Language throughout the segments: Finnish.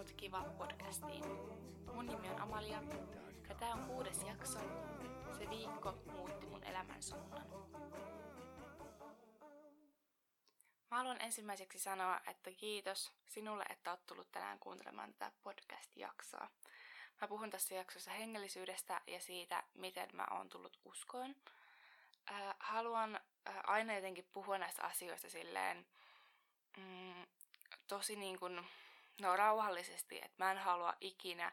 Oot kiva podcastiin. Mun nimi on Amalia ja tää on kuudes jakso. Se viikko muutti mun elämän suunnan. Mä haluan ensimmäiseksi sanoa, että kiitos sinulle, että oot tullut tänään kuuntelemaan tätä podcast-jaksoa. Mä puhun tässä jaksossa hengellisyydestä ja siitä, miten mä oon tullut uskoon. Haluan aina jotenkin puhua näistä asioista silleen mm, tosi niin kuin, no rauhallisesti, että mä en halua ikinä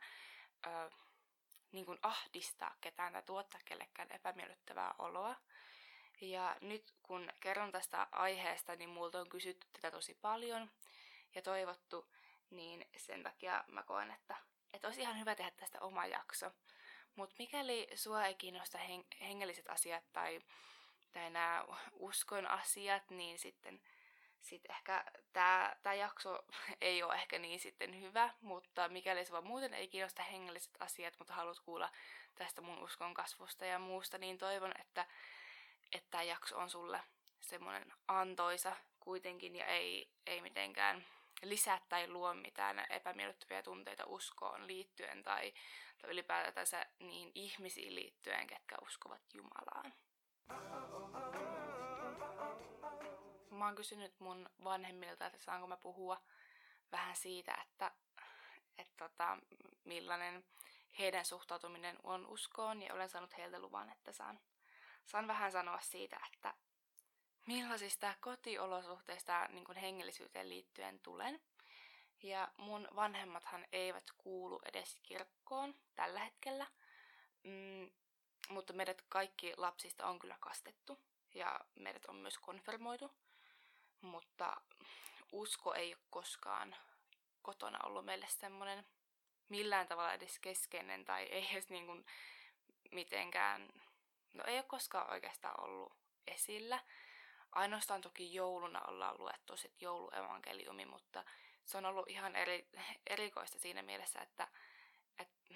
ö, niin kuin ahdistaa ketään tai tuottaa kellekään epämiellyttävää oloa. Ja nyt kun kerron tästä aiheesta, niin multa on kysytty tätä tosi paljon ja toivottu, niin sen takia mä koen, että, että olisi ihan hyvä tehdä tästä oma jakso. Mutta mikäli sua ei kiinnosta heng- hengelliset asiat tai, tai nämä uskon asiat, niin sitten sitten ehkä tämä jakso ei ole ehkä niin sitten hyvä, mutta mikäli se vaan muuten ei kiinnosta hengelliset asiat, mutta haluat kuulla tästä mun uskon kasvusta ja muusta, niin toivon, että tämä jakso on sulle semmoinen antoisa kuitenkin ja ei, ei mitenkään lisää tai luo mitään epämiellyttäviä tunteita uskoon liittyen tai, tai ylipäätänsä niihin ihmisiin liittyen, ketkä uskovat Jumalaan mä oon kysynyt mun vanhemmilta, että saanko mä puhua vähän siitä, että, että tota, millainen heidän suhtautuminen on uskoon, ja olen saanut heiltä luvan, että saan, saan vähän sanoa siitä, että millaisista kotiolosuhteista niin kuin hengellisyyteen liittyen tulen. Ja mun vanhemmathan eivät kuulu edes kirkkoon tällä hetkellä, mm, mutta meidät kaikki lapsista on kyllä kastettu ja meidät on myös konfirmoitu mutta usko ei ole koskaan kotona ollut meille semmoinen millään tavalla edes keskeinen tai ei edes niin kuin mitenkään, no ei ole koskaan oikeastaan ollut esillä. Ainoastaan toki jouluna ollaan luettu sit jouluevankeliumi, mutta se on ollut ihan eri, erikoista siinä mielessä, että, että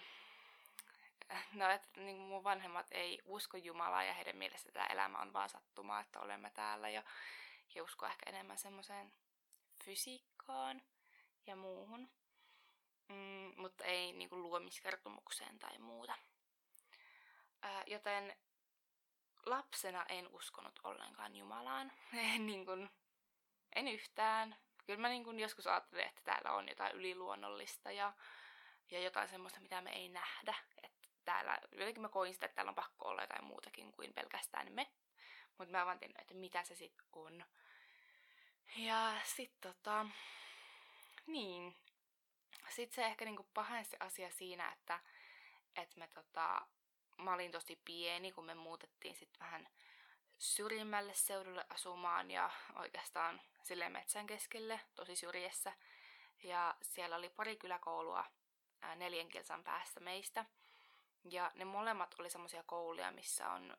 no, että niin mun vanhemmat ei usko Jumalaa ja heidän mielestä tämä elämä on vaan sattumaa, että olemme täällä ja ja uskoa ehkä enemmän semmoiseen fysiikkaan ja muuhun, mm, mutta ei niinku luomiskertomukseen tai muuta. Ää, joten lapsena en uskonut ollenkaan Jumalaan. En, niin kuin, en yhtään. Kyllä mä niin kuin joskus ajattelin, että täällä on jotain yliluonnollista ja, ja jotain semmoista, mitä me ei nähdä. Että täällä, jotenkin mä koin sitä, että täällä on pakko olla jotain muutakin kuin pelkästään me. Mutta mä vaan tiedän, että mitä se sitten on. Ja sit tota, niin. Sitten se ehkä niinku pahensi asia siinä, että et me tota, mä olin tosi pieni, kun me muutettiin sitten vähän syrjimmälle seudulle asumaan ja oikeastaan sille metsän keskelle, tosi syrjessä. Ja siellä oli pari kyläkoulua neljän kilsan päästä meistä. Ja ne molemmat oli semmoisia kouluja, missä on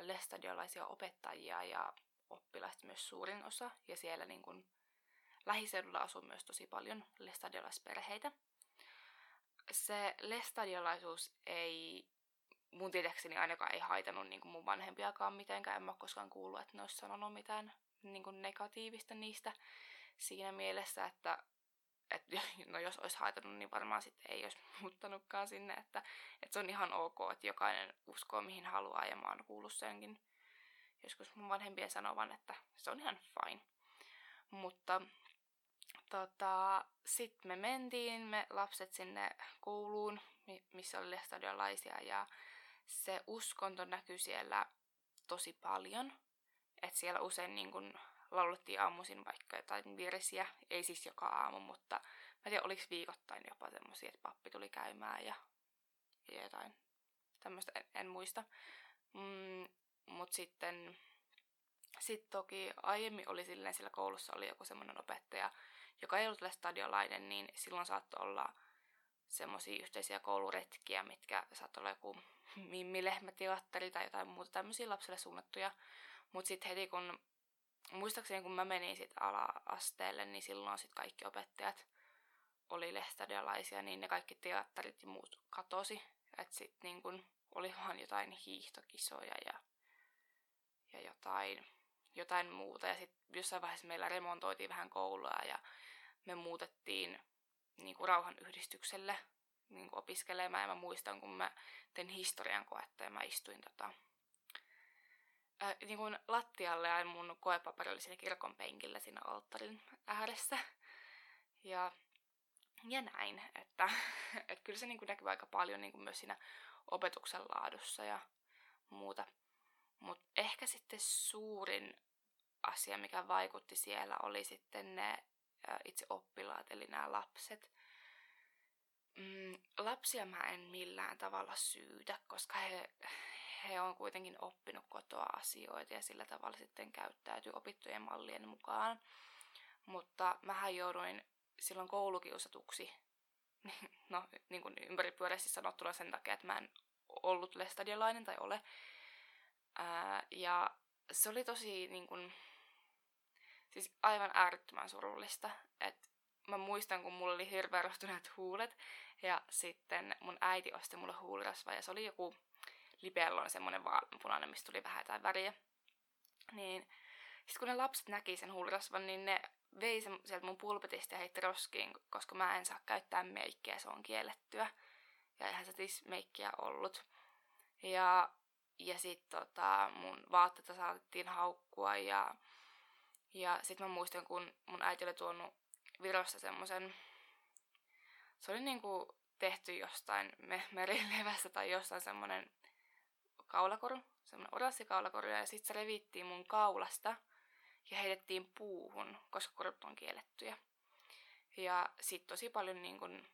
lestadiolaisia opettajia ja oppilaista myös suurin osa, ja siellä niin kuin lähiseudulla asuu myös tosi paljon lestadiolaisperheitä. Se lestadiolaisuus ei mun tietääkseni ainakaan ei haitannut niin kuin mun vanhempiakaan mitenkään. En mä koskaan kuullut, että ne olisi sanonut mitään niin kuin negatiivista niistä siinä mielessä, että et, no jos olisi haitannut, niin varmaan sitten ei olisi muuttanutkaan sinne. Että, että se on ihan ok, että jokainen uskoo mihin haluaa ja mä oon kuullut senkin joskus mun vanhempien sanovan, että se on ihan fine. Mutta tota, sitten me mentiin, me lapset sinne kouluun, missä oli lestadiolaisia, ja se uskonto näkyi siellä tosi paljon. Että siellä usein niin kun laulettiin aamuisin vaikka jotain virsiä, ei siis joka aamu, mutta mä tiedän, oliko viikoittain jopa semmoisia, että pappi tuli käymään ja, ja jotain tämmöistä, en, en muista. Mm, mutta sitten sit toki aiemmin oli silleen, sillä koulussa oli joku semmoinen opettaja, joka ei ollut stadiolainen, niin silloin saattoi olla semmoisia yhteisiä kouluretkiä, mitkä saattoi olla joku mimmilehmäteatteri tai jotain muuta tämmöisiä lapsille suunnattuja. Mutta sitten heti kun, muistaakseni kun mä menin sitten ala-asteelle, niin silloin sitten kaikki opettajat oli lestadiolaisia, niin ne kaikki teatterit ja muut katosi. Että sitten niin kun oli vaan jotain hiihtokisoja ja ja jotain, jotain muuta. Ja sitten jossain vaiheessa meillä remontoitiin vähän koulua ja me muutettiin niin kuin rauhanyhdistykselle niin kuin opiskelemaan. Ja mä muistan, kun mä tein historian koetta ja mä istuin tota, ää, niin kuin lattialle ja mun koepaperi oli siinä kirkon penkillä siinä alttarin ääressä. Ja, ja näin, että, että kyllä se niin kuin näkyy aika paljon niin kuin myös siinä opetuksen laadussa ja muuta. Mutta ehkä sitten suurin asia, mikä vaikutti siellä, oli sitten ne itse oppilaat, eli nämä lapset. Mm, lapsia mä en millään tavalla syytä, koska he, he on kuitenkin oppinut kotoa asioita ja sillä tavalla sitten käyttäytyy opittujen mallien mukaan. Mutta mähän jouduin silloin koulukiusatuksi, no niin kuin ympäripyöreästi sanottuna sen takia, että mä en ollut lestadiolainen tai ole. Ää, ja se oli tosi niin kuin, siis aivan äärettömän surullista. Et mä muistan, kun mulla oli hirveän huulet, ja sitten mun äiti osti mulle huulirasva, ja se oli joku Libellon semmonen vaaleanpunainen, mistä tuli vähän jotain väriä. Niin sitten kun ne lapset näki sen huulirasvan, niin ne vei sen sieltä mun pulpetista ja heitti roskiin, koska mä en saa käyttää meikkiä, se on kiellettyä. Ja eihän se tis meikkiä ollut. Ja, ja sitten tota, mun vaatteita saatettiin haukkua ja, ja sitten mä muistan, kun mun äiti oli tuonut Virossa semmoisen, se oli niinku tehty jostain me- merilevästä tai jostain semmonen kaulakoru, semmonen oranssi kaulakoru, ja sitten se revittiin mun kaulasta ja heitettiin puuhun, koska korut on kiellettyjä. Ja sitten tosi paljon niin kun,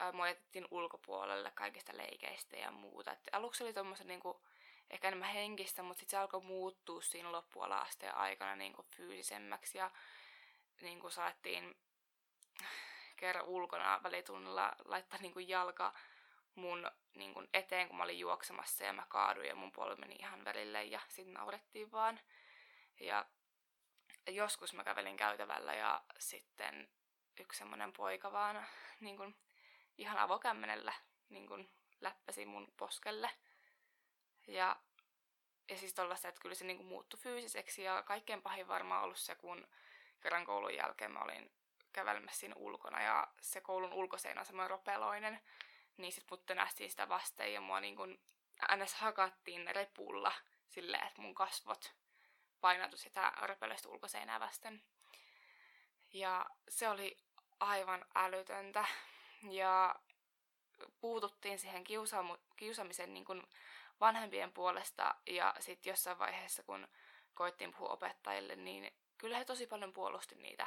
ää, mua jätettiin ulkopuolelle kaikista leikeistä ja muuta. Et aluksi oli tuommoista niin ehkä enemmän henkistä, mutta sitten se alkoi muuttua siinä loppuala-asteen aikana niin kuin fyysisemmäksi ja niin kuin saatiin kerran ulkona välitunnilla laittaa niin kuin jalka mun niin kuin eteen, kun mä olin juoksemassa ja mä kaaduin ja mun polvi meni ihan verille ja sitten naurettiin vaan. Ja joskus mä kävelin käytävällä ja sitten yksi semmonen poika vaan niin kuin, ihan avokämmenellä niin kuin, läppäsi mun poskelle. Ja, ja siis tollaista, että kyllä se niin kuin, muuttui fyysiseksi ja kaikkein pahin varmaan ollut se, kun kerran koulun jälkeen mä olin kävelemässä siinä ulkona ja se koulun ulkoseinä on semmoinen ropeloinen, niin sit mut nähtiin sitä vasten ja mua niin kuin ns. hakattiin repulla silleen, että mun kasvot painatui sitä ropeloista ulkoseinää vasten. Ja se oli aivan älytöntä. Ja puututtiin siihen kiusaamu- kiusaamisen niin kuin vanhempien puolesta ja sitten jossain vaiheessa, kun koittiin puhua opettajille, niin kyllä he tosi paljon puolusti niitä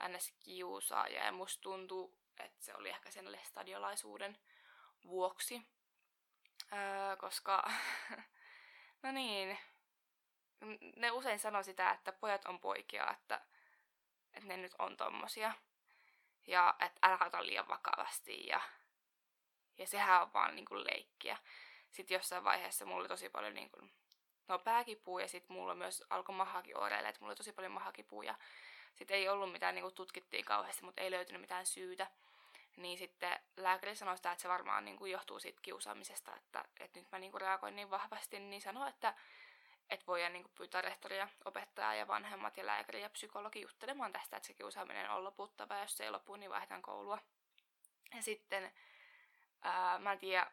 NS-kiusaajia ja musta tuntuu, että se oli ehkä sen stadiolaisuuden vuoksi. Öö, koska, no niin, ne usein sanoo sitä, että pojat on poikia, että, että ne nyt on tommosia. Ja että älä ota liian vakavasti ja, ja sehän on vaan niinku leikkiä. Sitten jossain vaiheessa mulla oli tosi paljon niinku, no pääkipuu ja sitten mulla myös alkoi mahakin oireille, että mulla oli tosi paljon mahakipuu ja sitten ei ollut mitään, niinku tutkittiin kauheasti, mutta ei löytynyt mitään syytä. Niin sitten lääkäri sanoi sitä, että se varmaan niinku johtuu siitä kiusaamisesta, että, että nyt mä niinku reagoin niin vahvasti, niin sanoi, että että voidaan niin pyytää rehtoria, opettajaa ja vanhemmat ja lääkäri ja psykologi juttelemaan tästä, että se kiusaaminen on loputtava ja jos se ei lopu, niin vaihdetaan koulua. Ja sitten, ää, mä en tiedä,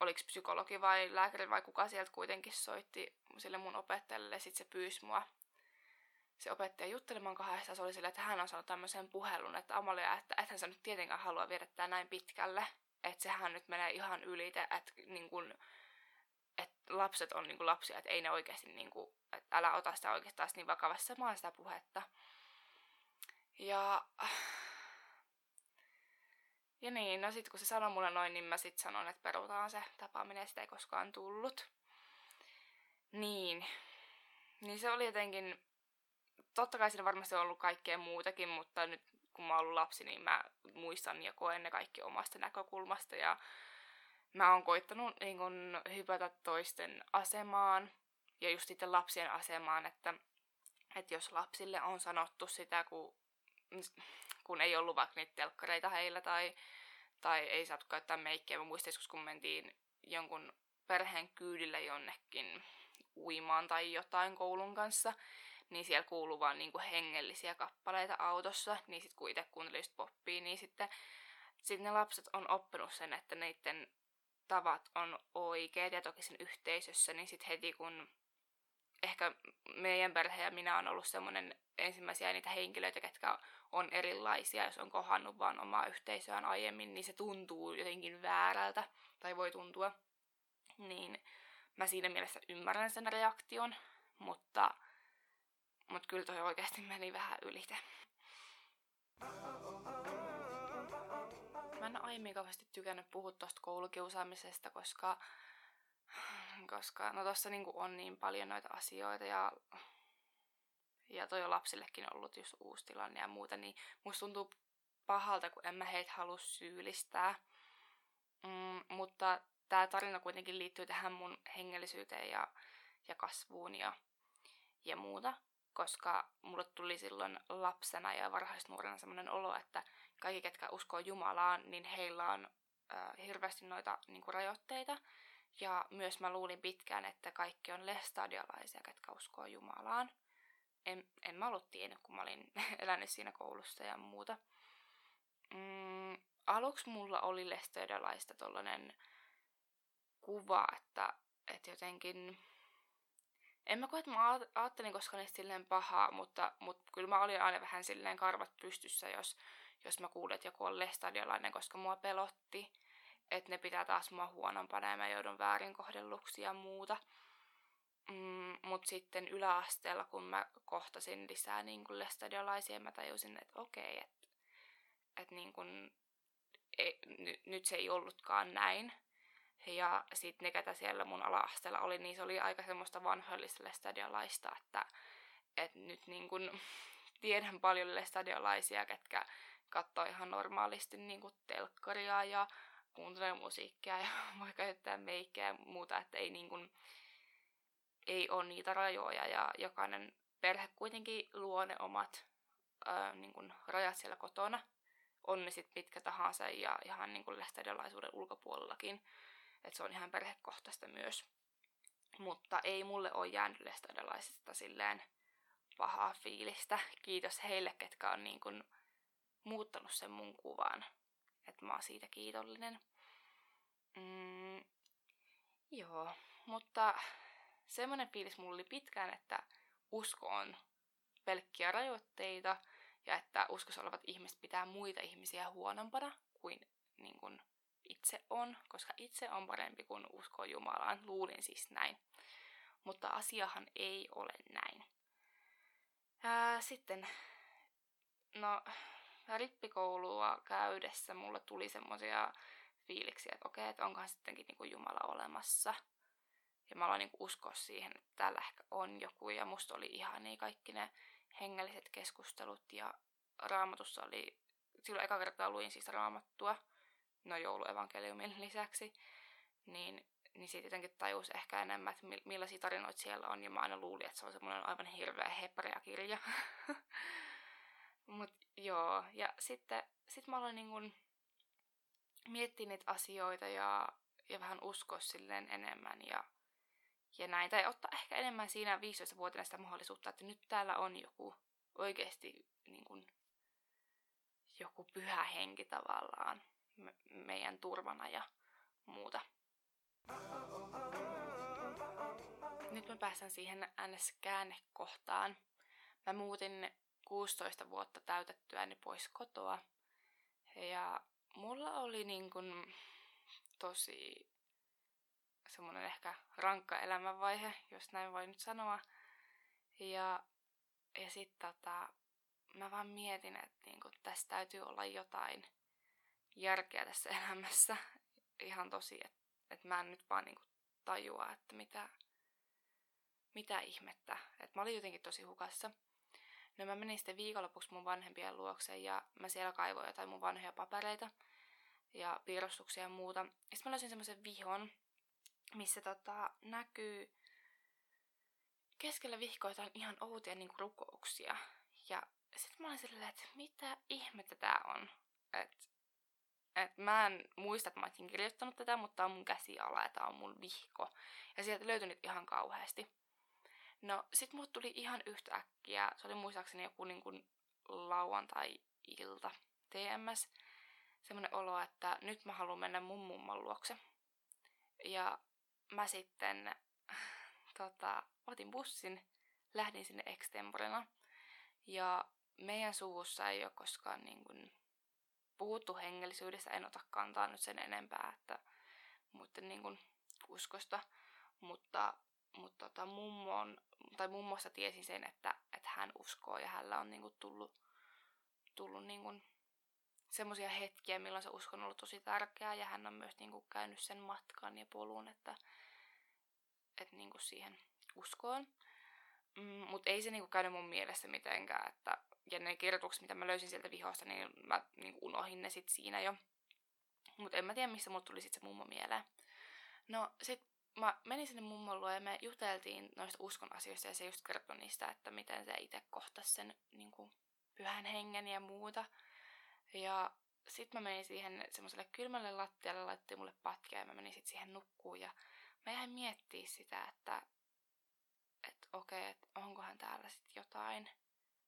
oliko psykologi vai lääkäri vai kuka sieltä kuitenkin soitti sille mun opettajalle ja sitten se pyysi mua se opettaja juttelemaan kahdesta, se oli sille, että hän on saanut tämmöisen puhelun, että Amalia, että ethän sä nyt tietenkään halua viedä tää näin pitkälle, että sehän nyt menee ihan ylite, että niin kun, että lapset on niinku lapsia, että ei ne oikeasti, niinku, että älä ota sitä oikeastaan niin vakavasti samaa sitä puhetta. Ja, ja niin, no sit kun se sanoi mulle noin, niin mä sit sanon, että perutaan se tapaaminen, sitä ei koskaan tullut. Niin, niin se oli jotenkin, totta kai siinä varmasti on ollut kaikkea muutakin, mutta nyt kun mä oon ollut lapsi, niin mä muistan ja koen ne kaikki omasta näkökulmasta ja mä oon koittanut niin kun, hypätä toisten asemaan ja just sitten lapsien asemaan, että, että jos lapsille on sanottu sitä, kun, kun ei ollut vaikka niitä telkkareita heillä tai, tai ei saatu käyttää meikkiä. Mä muistan joskus, kun mentiin jonkun perheen kyydille jonnekin uimaan tai jotain koulun kanssa, niin siellä kuuluu vaan niinku hengellisiä kappaleita autossa, niin sitten kun itse kuuntelin just poppia, niin sitten sit ne lapset on oppinut sen, että neiden tavat on oikeat ja toki sen yhteisössä, niin sitten heti kun ehkä meidän perhe ja minä on ollut semmoinen ensimmäisiä niitä henkilöitä, ketkä on erilaisia, jos on kohannut vaan omaa yhteisöään aiemmin, niin se tuntuu jotenkin väärältä, tai voi tuntua. Niin mä siinä mielessä ymmärrän sen reaktion, mutta, mutta kyllä toi oikeasti meni vähän ylite. Mä en aiemmin kauheasti tykännyt puhua tuosta koulukiusaamisesta, koska, koska no tossa niinku on niin paljon noita asioita ja, ja toi on lapsillekin ollut just uusi tilanne ja muuta, niin musta tuntuu pahalta, kun en mä heitä halua syyllistää. Mm, mutta tämä tarina kuitenkin liittyy tähän mun hengellisyyteen ja, ja kasvuun ja, ja muuta, koska mulle tuli silloin lapsena ja varhaisnuorena sellainen olo, että kaikki, ketkä uskoo Jumalaan, niin heillä on äh, hirveästi noita niin kuin, rajoitteita. Ja myös mä luulin pitkään, että kaikki on lestadialaisia, ketkä uskoo Jumalaan. En, en mä ollut tiennyt, kun mä olin elänyt siinä koulussa ja muuta. Mm, aluksi mulla oli lestadialaista tollanen kuva, että, että jotenkin... En mä koe, että mä ajattelin koskaan niistä silleen pahaa, mutta, mutta kyllä mä olin aina vähän silleen karvat pystyssä, jos, jos mä kuulin, että joku on lestadiolainen, koska mua pelotti, että ne pitää taas mua huonompana ja mä joudun väärin kohdelluksi ja muuta. Mm, Mutta sitten yläasteella, kun mä kohtasin lisää niin lestadiolaisia, mä tajusin, että okei, että et niin kun, ei, nyt se ei ollutkaan näin. Ja sitten ne, ketä siellä mun ala-asteella oli, niin se oli aika semmoista vanhoillista lestadiolaista, että, että nyt niin kun, tiedän paljon lestadiolaisia, ketkä katsoo ihan normaalisti niin telkkaria ja kuuntelee musiikkia ja voi käyttää meikkejä ja muuta, että ei, niin kuin, ei ole niitä rajoja ja jokainen perhe kuitenkin luo ne omat ää, niin kuin rajat siellä kotona. On ne sitten pitkä tahansa ja ihan niin kuin ulkopuolellakin. Että se on ihan perhekohtaista myös. Mutta ei mulle ole jäänyt lestadiolaisista silleen pahaa fiilistä. Kiitos heille, ketkä on niin kuin muuttanut sen mun kuvan. Että mä oon siitä kiitollinen. Mm, joo, mutta semmoinen fiilis mulla oli pitkään, että usko on pelkkiä rajoitteita ja että uskossa olevat ihmiset pitää muita ihmisiä huonompana kuin, niin kuin itse on, koska itse on parempi kuin usko Jumalaan. Luulin siis näin. Mutta asiahan ei ole näin. Ää, sitten, no rippikoulua käydessä mulle tuli semmoisia fiiliksiä, että okei, että onkohan sittenkin niin kuin Jumala olemassa. Ja mä aloin niin uskoa siihen, että täällä ehkä on joku. Ja musta oli ihan niin kaikki ne hengelliset keskustelut. Ja raamatussa oli, silloin eka kertaa luin siis raamattua, no jouluevankeliumin lisäksi. Niin, niin siitä jotenkin tajus ehkä enemmän, että millaisia tarinoita siellä on. Ja mä aina luulin, että se on semmoinen aivan hirveä hebrea kirja. Mut joo, ja sitten sit mä aloin niin miettiä niitä asioita ja, ja vähän uskoa silleen enemmän ja, ja näin. Tai ottaa ehkä enemmän siinä 15-vuotiaana sitä mahdollisuutta, että nyt täällä on joku oikeasti niin kuin, joku pyhä henki tavallaan meidän turvana ja muuta. Nyt mä pääsen siihen NS-käännekohtaan. Mä muutin 16 vuotta täytettyäni pois kotoa. Ja mulla oli niin kun tosi semmoinen ehkä rankka elämänvaihe, jos näin voi nyt sanoa. Ja, ja sitten tota, mä vaan mietin, että niin tässä täytyy olla jotain järkeä tässä elämässä. Ihan tosi, että et mä en nyt vaan niin tajua, että mitä, mitä ihmettä. Että mä olin jotenkin tosi hukassa. No mä menin sitten viikonlopuksi mun vanhempien luokse ja mä siellä kaivoin jotain mun vanhoja papereita ja piirustuksia ja muuta. Sitten mä löysin semmoisen vihon, missä tota, näkyy keskellä vihkoa jotain ihan outoja niin rukouksia. Ja sitten mä olin silleen, että mitä ihmettä tää on. Et, et mä en muista, että mä olisin kirjoittanut tätä, mutta tää on mun käsiala ja tää on mun vihko. Ja sieltä löytyi nyt ihan kauheasti. No sit mulle tuli ihan yhtäkkiä, se oli muistaakseni joku niin kuin lauantai-ilta TMS, semmoinen olo, että nyt mä haluan mennä mun mumman luokse. Ja mä sitten tota, otin bussin, lähdin sinne extemporena. Ja meidän suvussa ei ole koskaan niin kuin, puhuttu hengellisyydestä, en ota kantaa nyt sen enempää, että muiden niin kuin, uskosta. Mutta, mutta tota, mummon, tai mummosta tiesin sen, että, että hän uskoo ja hänellä on niin kuin, tullut, tullut niin kuin, semmoisia hetkiä, milloin se usko on ollut tosi tärkeää ja hän on myös niin kuin, käynyt sen matkan ja polun, että, että niin kuin siihen uskoon. Mm, Mutta ei se niinku käynyt mun mielestä mitenkään, että ja ne kirjoitukset, mitä mä löysin sieltä vihosta, niin mä niinku unohin ne sit siinä jo. Mutta en mä tiedä, missä mulle tuli sit se mummo mieleen. No sit mä menin sinne mummon luo ja me juteltiin noista uskon asioista ja se just kertoi niistä, että miten se itse kohtasi sen niinku, pyhän hengen ja muuta. Ja sitten mä menin siihen semmoiselle kylmälle lattialle, laittoi mulle patkia ja mä menin sitten siihen nukkuun ja mä jäin miettiä sitä, että että okei, että onkohan täällä sitten jotain.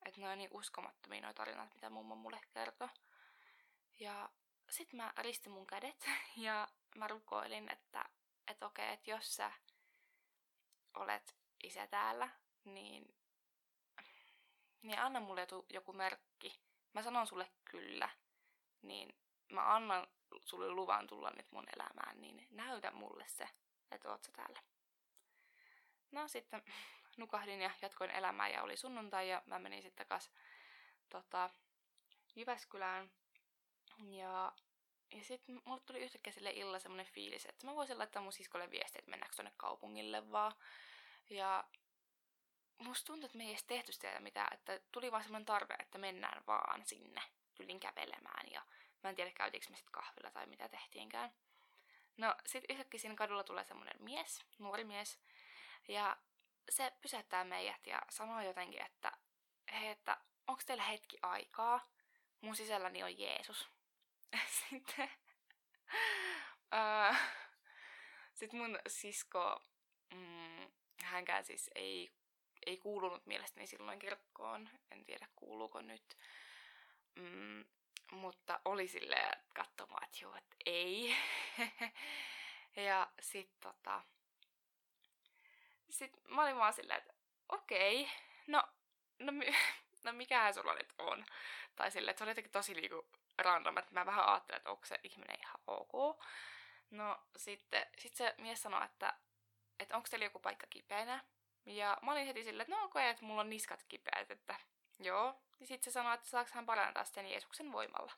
Että ne on niin uskomattomia noita tarinat, mitä mummo mulle kertoi. Ja sitten mä ristin mun kädet ja mä rukoilin, että että okei, että jos sä olet isä täällä, niin, niin anna mulle joku merkki. Mä sanon sulle kyllä, niin mä annan sulle luvan tulla nyt mun elämään, niin näytä mulle se, että oot sä täällä. No sitten nukahdin ja jatkoin elämää ja oli sunnuntai ja mä menin sitten takas tota, Jyväskylään. Ja, ja sitten mulle tuli yhtäkkiä sille illalla semmonen fiilis, että mä voisin laittaa mun siskolle viestiä, että mennäänkö tonne kaupungille vaan. Ja musta tuntuu, että me ei edes tehty sitä mitään, että tuli vaan semmoinen tarve, että mennään vaan sinne tylin kävelemään ja mä en tiedä käytiinkö me sitten kahvilla tai mitä tehtiinkään. No sit yhtäkkiä siinä kadulla tulee semmoinen mies, nuori mies, ja se pysäyttää meidät ja sanoo jotenkin, että hei, että onko teillä hetki aikaa? Mun sisälläni on Jeesus. Sitten uh, sit mun sisko, mm, hänkään siis ei, ei kuulunut mielestäni silloin kirkkoon. En tiedä kuuluuko nyt. Mm, mutta oli silleen katsomaan, että joo, että ei. ja sit tota, sit mä olin vaan silleen, että okei, no, no, no mikähän sulla nyt on. Tai silleen, että se oli jotenkin tosi niinku random, että mä vähän ajattelin, että onko se ihminen ihan ok. No sitten sit se mies sanoi, että, että onko teillä joku paikka kipeänä. Ja mä olin heti silleen, että no okei, okay, että mulla on niskat kipeät, että joo. Ja sitten se sanoi, että saako hän parantaa sitten Jeesuksen voimalla.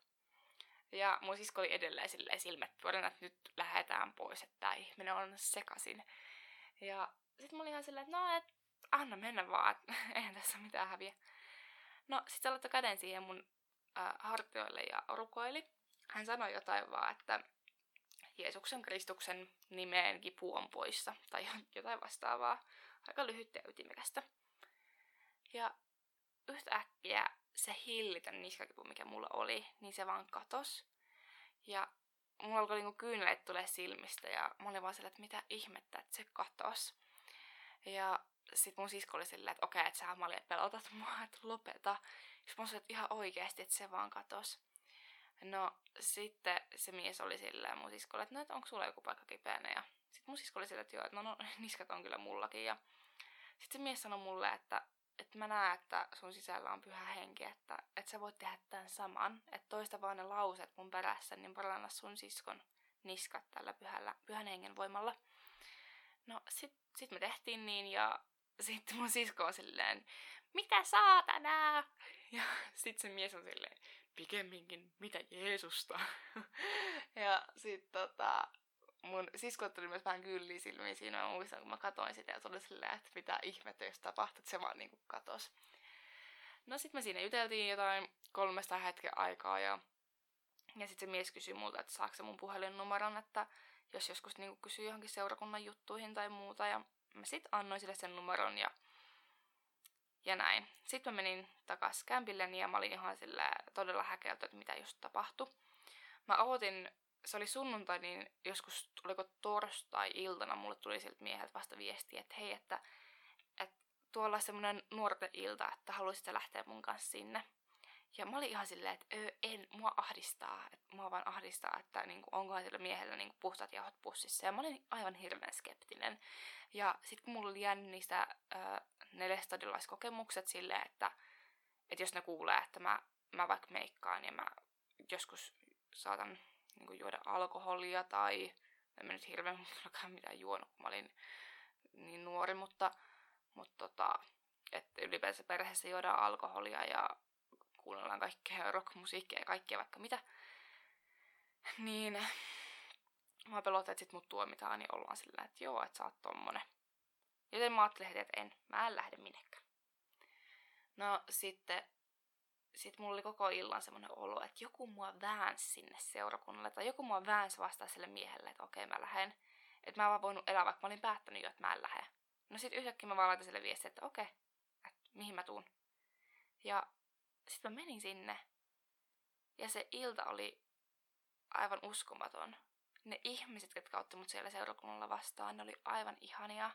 Ja mun sisko oli edelleen silleen silmät pyöränä, että nyt lähdetään pois, että tämä ihminen on sekasin. Ja sitten mä olin ihan silleen, että no, et, anna mennä vaan, että eihän tässä mitään häviä. No, sit se laittoi käden siihen mun äh, hartioille ja rukoili. Hän sanoi jotain vaan, että Jeesuksen Kristuksen nimeen kipu on poissa, tai jotain vastaavaa. Aika lyhyt ja ytimekästä. Ja yhtäkkiä se hillitön niskakipu, mikä mulla oli, niin se vaan katos. Ja mulla alkoi niinku kyyneleet tulee silmistä ja mä olin vaan sillä, että mitä ihmettä, että se katos. Ja sit mun sisko oli silleen, että okei, okay, että sä Amalia pelotat mua, että lopeta. Sitten mä sanoin, että ihan oikeasti, että se vaan katos. No sitten se mies oli silleen mun siskolle, että no, että onko sulla joku paikka kipeänä. Ja sitten mun sisko oli silleen, että joo, että no, no niskat on kyllä mullakin. Ja sitten se mies sanoi mulle, että, että mä näen, että sun sisällä on pyhä henki, että, että sä voit tehdä tämän saman. Että toista vaan ne lauset mun perässä, niin paranna sun siskon niskat tällä pyhällä, pyhän hengen voimalla. No sit, sit me tehtiin niin ja sitten mun sisko on silleen, mitä saatana? Ja sit se mies on silleen, pikemminkin, mitä Jeesusta? ja sit tota, mun sisko tuli myös vähän kylliä silmiin siinä. Mä muistan, kun mä katoin sitä ja tuli silleen, että mitä ihmettä jos tapahtuu, että se vaan niinku katos. No sit me siinä juteltiin jotain kolmesta hetken aikaa ja, ja sitten se mies kysyi multa, että saako se mun puhelinnumeron, että jos joskus niinku kysyy johonkin seurakunnan juttuihin tai muuta. Ja mä sit annoin sille sen numeron ja, ja näin. Sitten mä menin takas kämpilleni ja mä olin ihan sillä todella häkelty, että mitä just tapahtui. Mä ootin, se oli sunnuntai, niin joskus, oliko torstai-iltana, mulle tuli sieltä mieheltä vasta viesti, että hei, että, että tuolla semmonen nuorten ilta, että haluaisitte lähteä mun kanssa sinne. Ja mä olin ihan silleen, että öö, en, mua ahdistaa, että mua vaan ahdistaa, että niinku, onkohan sillä miehellä niinku, puhtaat jauhot pussissa. Ja mä olin aivan hirveän skeptinen. Ja sitten kun mulla oli jäänyt niistä ne lestodilaiskokemukset silleen, että, että jos ne kuulee, että mä, mä vaikka meikkaan ja mä joskus saatan niinku, juoda alkoholia tai en mä nyt hirveän mitään juonut, kun mä olin niin nuori, mutta, mutta tota, että ylipäänsä perheessä juodaan alkoholia ja kuunnellaan kaikkea rockmusiikkia ja kaikkea vaikka mitä. Niin mä pelotin, että sit mut tuomitaan, niin ollaan sillä, että joo, että sä oot tommonen. Joten mä ajattelin heti, että en, mä en lähde minnekään. No sitten sit mulla oli koko illan semmoinen olo, että joku mua väänsi sinne seurakunnalle, tai joku mua väänsi vastaan sille miehelle, että okei mä lähden. Että mä en vaan voinut elää, vaikka mä olin päättänyt jo, että mä en lähde. No sit yhtäkkiä mä vaan laitan sille viestiä, että okei, että mihin mä tuun. Ja sitten mä menin sinne. Ja se ilta oli aivan uskomaton. Ne ihmiset, jotka otti mut siellä seurakunnalla vastaan, ne oli aivan ihania.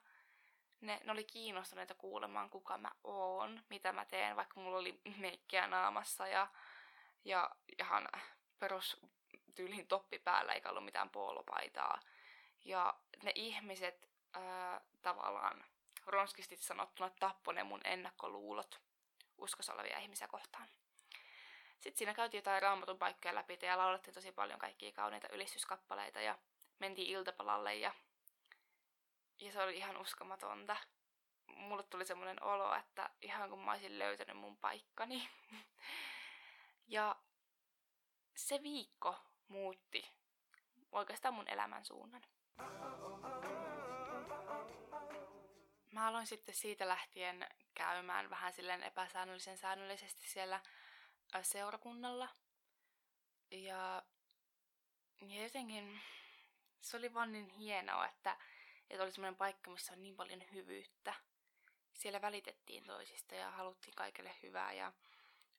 Ne, ne oli kiinnostuneita kuulemaan, kuka mä oon, mitä mä teen, vaikka mulla oli meikkiä naamassa ja, ja ihan perus tyyliin toppi päällä, eikä ollut mitään puolopaitaa. Ja ne ihmiset ää, tavallaan ronskisti sanottuna tappoi ne mun ennakkoluulot uskossa olevia ihmisiä kohtaan. Sitten siinä käytiin jotain raamatun paikkoja läpi ja laulettiin tosi paljon kaikkia kauniita ylistyskappaleita ja mentiin iltapalalle ja, ja se oli ihan uskomatonta. Mulle tuli semmoinen olo, että ihan kun mä olisin löytänyt mun paikkani. ja se viikko muutti oikeastaan mun elämän suunnan. Mä aloin sitten siitä lähtien käymään vähän silleen epäsäännöllisen säännöllisesti siellä seurakunnalla. Ja, ja jotenkin se oli vaan niin hienoa, että, että oli semmoinen paikka, missä on niin paljon hyvyyttä. Siellä välitettiin toisista ja haluttiin kaikille hyvää ja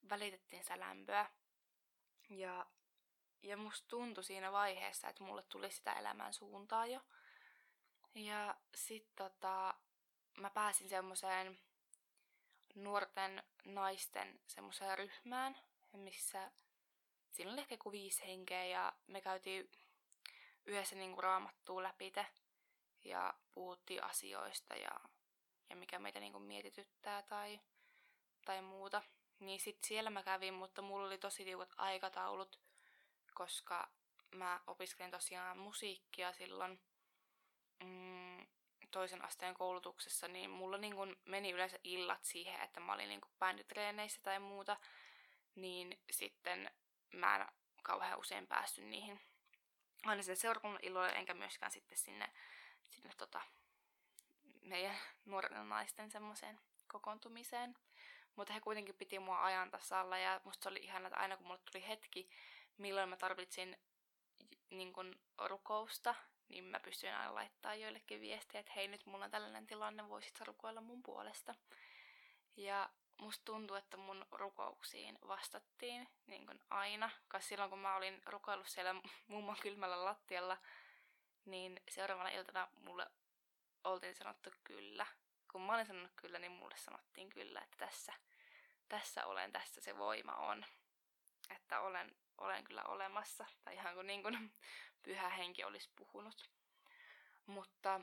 välitettiin sitä lämpöä. Ja, ja musta tuntui siinä vaiheessa, että mulle tuli sitä elämän suuntaa jo. Ja sit tota, mä pääsin semmoiseen nuorten naisten semmoiseen ryhmään, missä siinä oli ehkä kuin viisi henkeä ja me käytiin yhdessä niinku raamattua läpi ja puhuttiin asioista ja, ja mikä meitä niinku mietityttää tai, tai muuta. Niin sit siellä mä kävin, mutta mulla oli tosi tiukat aikataulut, koska mä opiskelin tosiaan musiikkia silloin. Toisen asteen koulutuksessa, niin mulla niin kun meni yleensä illat siihen, että mä olin niin bänditreeneissä tai muuta, niin sitten mä en kauhean usein päässyt niihin aina sen seurakunnan illoille, enkä myöskään sitten sinne, sinne tota, meidän nuorten naisten semmoiseen kokoontumiseen. Mutta he kuitenkin piti mua ajan tasalla ja musta se oli ihana, että aina kun mulle tuli hetki, milloin mä tarvitsin niin kun, rukousta, niin mä pystyin aina laittaa joillekin viestiä, että hei nyt mulla on tällainen tilanne, voisit rukoilla mun puolesta. Ja musta tuntuu, että mun rukouksiin vastattiin niin kuin aina, koska silloin kun mä olin rukoillut siellä mummon kylmällä lattialla, niin seuraavana iltana mulle oltiin sanottu kyllä. Kun mä olin sanonut kyllä, niin mulle sanottiin kyllä, että tässä, tässä olen, tässä se voima on. Että olen, olen kyllä olemassa. Tai ihan kuin, niin kuin pyhä henki olisi puhunut. Mutta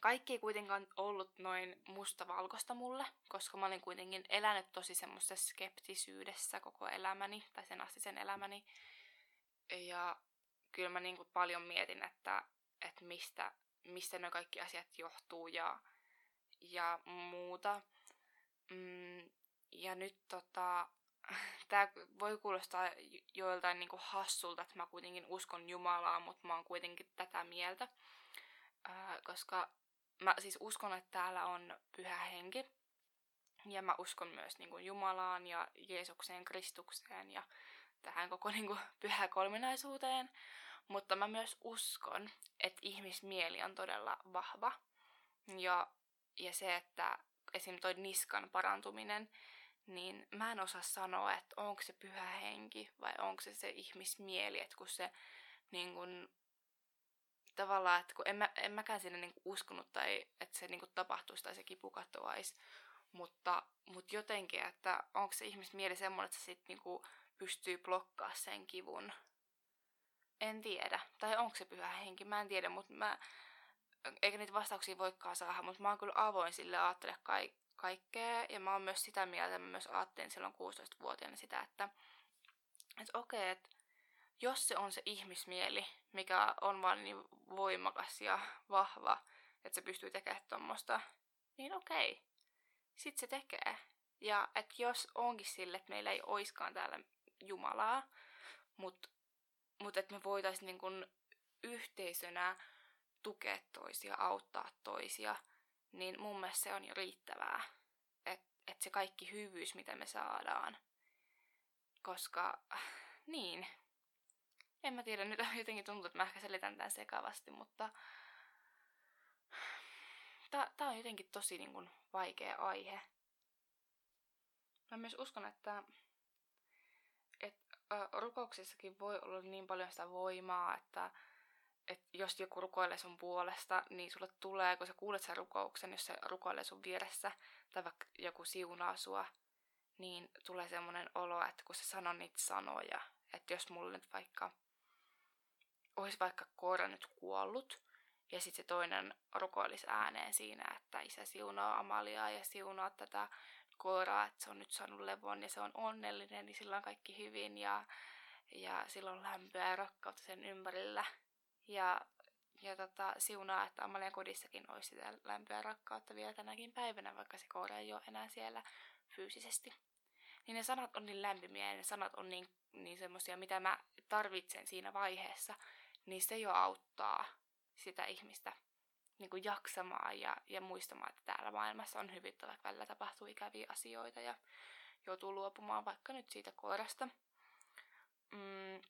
kaikki ei kuitenkaan ollut noin mustavalkoista mulle, koska mä olin kuitenkin elänyt tosi semmoisessa skeptisyydessä koko elämäni, tai sen asti sen elämäni. Ja kyllä mä niin kuin paljon mietin, että, että mistä, mistä ne kaikki asiat johtuu ja, ja muuta. Mm, ja nyt tota, tämä voi kuulostaa joiltain niinku hassulta, että mä kuitenkin uskon Jumalaa, mutta mä oon kuitenkin tätä mieltä. Ää, koska mä siis uskon, että täällä on pyhä henki. Ja mä uskon myös niinku Jumalaan ja Jeesukseen, Kristukseen ja tähän koko niinku pyhä kolminaisuuteen. Mutta mä myös uskon, että ihmismieli on todella vahva. Ja, ja se, että esim. toi niskan parantuminen, niin mä en osaa sanoa, että onko se pyhä henki vai onko se se ihmismieli, että kun se niin kun, tavallaan, että kun en, mä, en mäkään sinne niinku uskonut tai että se niinku tapahtuisi tai se kipu katoaisi, mutta, mutta jotenkin, että onko se ihmismieli semmoinen, että se sit niinku pystyy blokkaa sen kivun. En tiedä. Tai onko se pyhä henki, mä en tiedä, mutta mä, eikä niitä vastauksia voikaan saada, mutta mä oon kyllä avoin sille ajattele ka- kaikkea. Ja mä oon myös sitä mieltä, mä myös ajattelin silloin 16-vuotiaana sitä, että, että okei, että jos se on se ihmismieli, mikä on vaan niin voimakas ja vahva, että se pystyy tekemään tuommoista, niin okei, sit se tekee. Ja että jos onkin sille, että meillä ei oiskaan täällä Jumalaa, mutta mut että me voitaisiin niin kun yhteisönä tukea toisia, auttaa toisia, niin mun mielestä se on jo riittävää. Että et se kaikki hyvyys, mitä me saadaan. Koska, niin, en mä tiedä, nyt jotenkin tuntuu, että mä ehkä selitän tämän sekavasti, mutta tää on jotenkin tosi niin kun, vaikea aihe. Mä myös uskon, että, että rukouksissakin voi olla niin paljon sitä voimaa, että, että jos joku rukoilee sun puolesta, niin sulle tulee, kun sä kuulet sen rukouksen, jos se rukoilee sun vieressä, tai vaikka joku siunaa sua, niin tulee semmoinen olo, että kun sä sanoo niitä sanoja, että jos mulle nyt vaikka olisi vaikka koira nyt kuollut, ja sitten se toinen rukoilisi ääneen siinä, että isä siunaa Amaliaa ja siunaa tätä koiraa, että se on nyt saanut levon ja se on onnellinen, niin sillä on kaikki hyvin ja, ja sillä on lämpöä ja rakkautta sen ympärillä. Ja, ja tota, siunaa, että Amalian kodissakin olisi sitä lämpöä rakkautta vielä tänäkin päivänä, vaikka se koira ei ole enää siellä fyysisesti. Niin ne sanat on niin lämpimiä ja ne sanat on niin, niin semmoisia, mitä mä tarvitsen siinä vaiheessa, niin se jo auttaa sitä ihmistä niin kuin jaksamaan ja, ja muistamaan, että täällä maailmassa on hyvin, vaikka välillä tapahtuu ikäviä asioita ja joutuu luopumaan vaikka nyt siitä koirasta. Mm,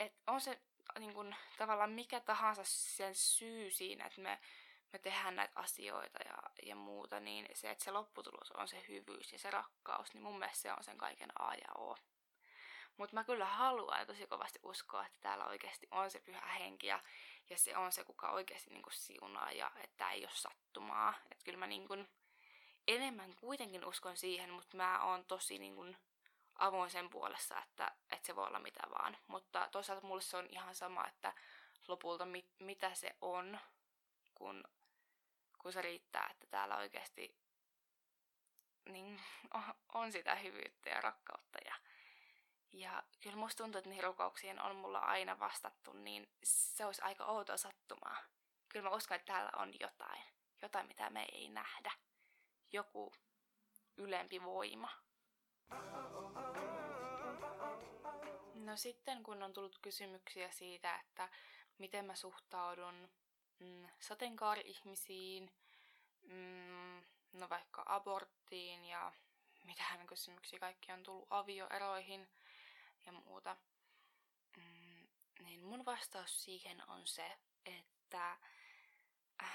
et on se niin kuin, tavallaan mikä tahansa sen syy siinä, että me, me tehdään näitä asioita ja, ja muuta, niin se, että se lopputulos on se hyvyys ja se rakkaus, niin mun mielestä se on sen kaiken A ja O. Mutta mä kyllä haluan tosi kovasti uskoa, että täällä oikeasti on se pyhä henki ja, ja se on se, kuka oikeasti niinku siunaa ja että ei ole sattumaa. Että kyllä mä niinku enemmän kuitenkin uskon siihen, mutta mä oon tosi niinku avoin sen puolessa, että, että se voi olla mitä vaan. Mutta toisaalta mulle se on ihan sama, että lopulta mit, mitä se on, kun, kun se riittää, että täällä oikeasti niin, on sitä hyvyyttä ja rakkautta ja ja kyllä musta tuntuu, että niihin rukouksiin on mulla aina vastattu, niin se olisi aika outoa sattumaa. Kyllä mä uskon, että täällä on jotain. Jotain, mitä me ei nähdä. Joku ylempi voima. No sitten, kun on tullut kysymyksiä siitä, että miten mä suhtaudun mm, sateenkaari-ihmisiin, mm, no vaikka aborttiin ja mitähän kysymyksiä kaikki on tullut avioeroihin, ja muuta, mm, niin mun vastaus siihen on se, että äh,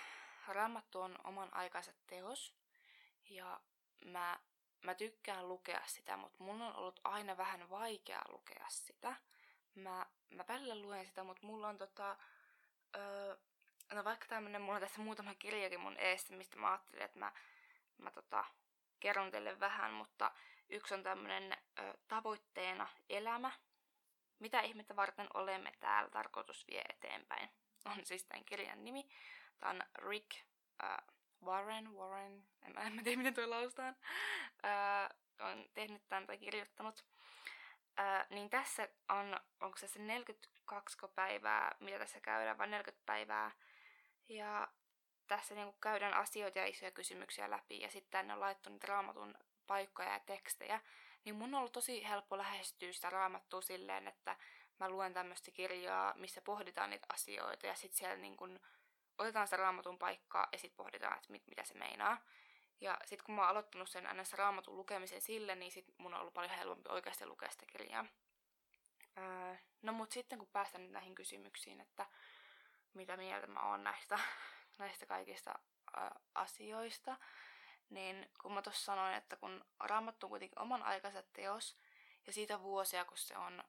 Raamattu on oman aikansa teos ja mä, mä tykkään lukea sitä, mutta mun on ollut aina vähän vaikea lukea sitä. Mä, mä välillä luen sitä, mutta mulla on tota, öö, no vaikka tämmönen, mulla on tässä muutama kirjakin mun eestä, mistä mä ajattelin, että mä, mä tota, kerron teille vähän, mutta Yksi on tämmöinen tavoitteena elämä. Mitä ihmettä varten olemme täällä, tarkoitus vie eteenpäin. On siis tämän kirjan nimi. Tämä on Rick Warren, Warren, en, en tiedä miten tuo lausutaan, uh, on tehnyt tämän tai kirjoittanut. Uh, niin tässä on, onko se se 42 päivää, mitä tässä käydään, vai 40 päivää. Ja tässä niin käydään asioita ja isoja kysymyksiä läpi. Ja sitten tänne on laittu niitä raamatun paikkoja ja tekstejä, niin mun on ollut tosi helppo lähestyä sitä raamattua silleen, että mä luen tämmöistä kirjaa, missä pohditaan niitä asioita ja sitten siellä niin kun otetaan sitä raamatun paikkaa ja sitten pohditaan, että mit, mitä se meinaa. Ja sitten kun mä oon aloittanut sen ns. raamatun lukemisen sille, niin sit mun on ollut paljon helpompi oikeasti lukea sitä kirjaa. Öö, no mut sitten kun päästään nyt näihin kysymyksiin, että mitä mieltä mä oon näistä, näistä kaikista ö, asioista, niin kun mä tuossa sanoin, että kun Raamattu on kuitenkin oman aikansa teos, ja siitä vuosia, kun se on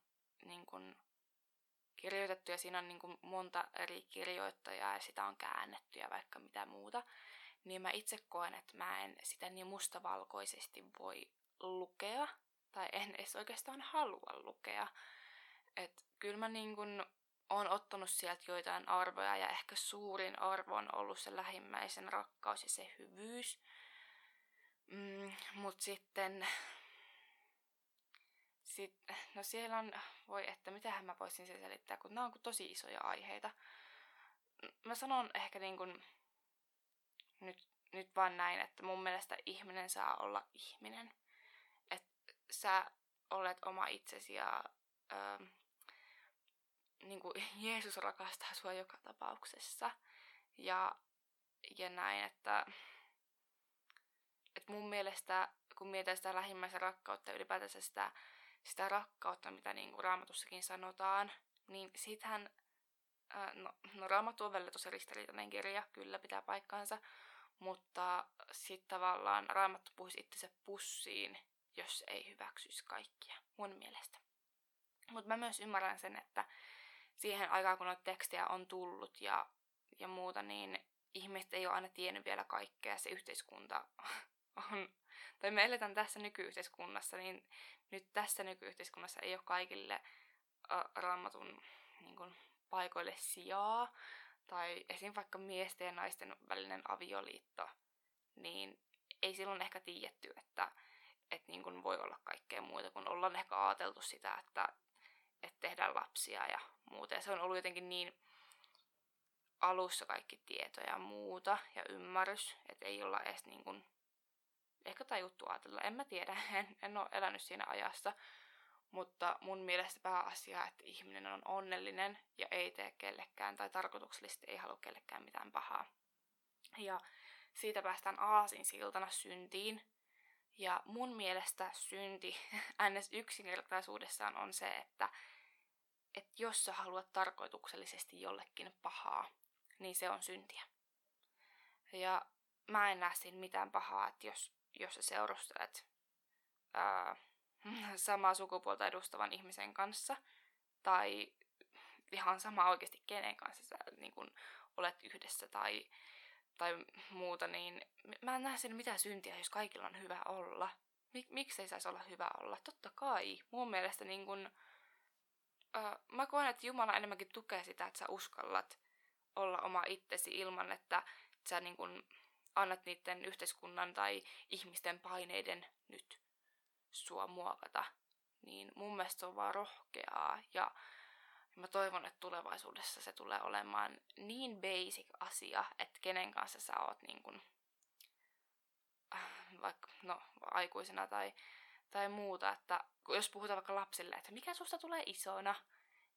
niin kun, kirjoitettu ja siinä on niin kuin monta eri kirjoittajaa ja sitä on käännetty ja vaikka mitä muuta, niin mä itse koen, että mä en sitä niin mustavalkoisesti voi lukea tai en edes oikeastaan halua lukea. Et kyllä mä niin kuin on ottanut sieltä joitain arvoja ja ehkä suurin arvo on ollut se lähimmäisen rakkaus ja se hyvyys. Mm, Mutta sitten, sit, no siellä on, voi että mitähän mä voisin se selittää, kun nämä on tosi isoja aiheita. Mä sanon ehkä niin kuin, nyt, nyt vaan näin, että mun mielestä ihminen saa olla ihminen. Että sä olet oma itsesi ja öö, niin kuin Jeesus rakastaa sua joka tapauksessa. Ja, ja näin, että, että mun mielestä, kun mietitään sitä lähimmäisen rakkautta, ylipäätänsä sitä, sitä rakkautta, mitä niin kuin raamatussakin sanotaan, niin sitähän, no, no raamattu on välillä tosi ristiriitainen kirja, kyllä pitää paikkaansa, mutta sitten tavallaan raamattu puhuisi itsensä pussiin, jos ei hyväksyisi kaikkia, mun mielestä. Mutta mä myös ymmärrän sen, että siihen aikaan, kun noita tekstejä on tullut ja, ja muuta, niin ihmiset ei ole aina tiennyt vielä kaikkea. Se yhteiskunta on, tai me eletään tässä nykyyhteiskunnassa, niin nyt tässä nykyyhteiskunnassa ei ole kaikille raamatun niin kuin, paikoille sijaa. Tai esim. vaikka miesten ja naisten välinen avioliitto, niin ei silloin ehkä tiedetty, että, että niin kuin voi olla kaikkea muuta, kun ollaan ehkä ajateltu sitä, että, että tehdään lapsia ja muuta. Ja se on ollut jotenkin niin alussa kaikki tieto ja muuta ja ymmärrys, että ei olla edes niin kuin, ehkä tajuttu ajatella. En mä tiedä, en, en ole elänyt siinä ajassa. Mutta mun mielestä pääasia, että ihminen on onnellinen ja ei tee kellekään tai tarkoituksellisesti ei halua kellekään mitään pahaa. Ja siitä päästään aasin siltana syntiin. Ja mun mielestä synti ns. yksinkertaisuudessaan on se, että että jos sä haluat tarkoituksellisesti jollekin pahaa, niin se on syntiä. Ja mä en näe siinä mitään pahaa, että jos, jos sä seurustelet ää, samaa sukupuolta edustavan ihmisen kanssa, tai ihan sama oikeasti kenen kanssa sä niin kun, olet yhdessä tai, tai muuta, niin mä en näe siinä mitään syntiä, jos kaikilla on hyvä olla. Mik, miksei saisi olla hyvä olla? Totta kai. Mun mielestä niin kun, uh, mä koen, että Jumala enemmänkin tukee sitä, että sä uskallat olla oma itsesi ilman, että sä niin kun annat niiden yhteiskunnan tai ihmisten paineiden nyt sua muokata. Niin mun mielestä se on vaan rohkeaa ja mä toivon, että tulevaisuudessa se tulee olemaan niin basic asia, että kenen kanssa sä oot niin kun, äh, vaikka no, aikuisena tai tai muuta, että jos puhutaan vaikka lapsille, että mikä susta tulee isona,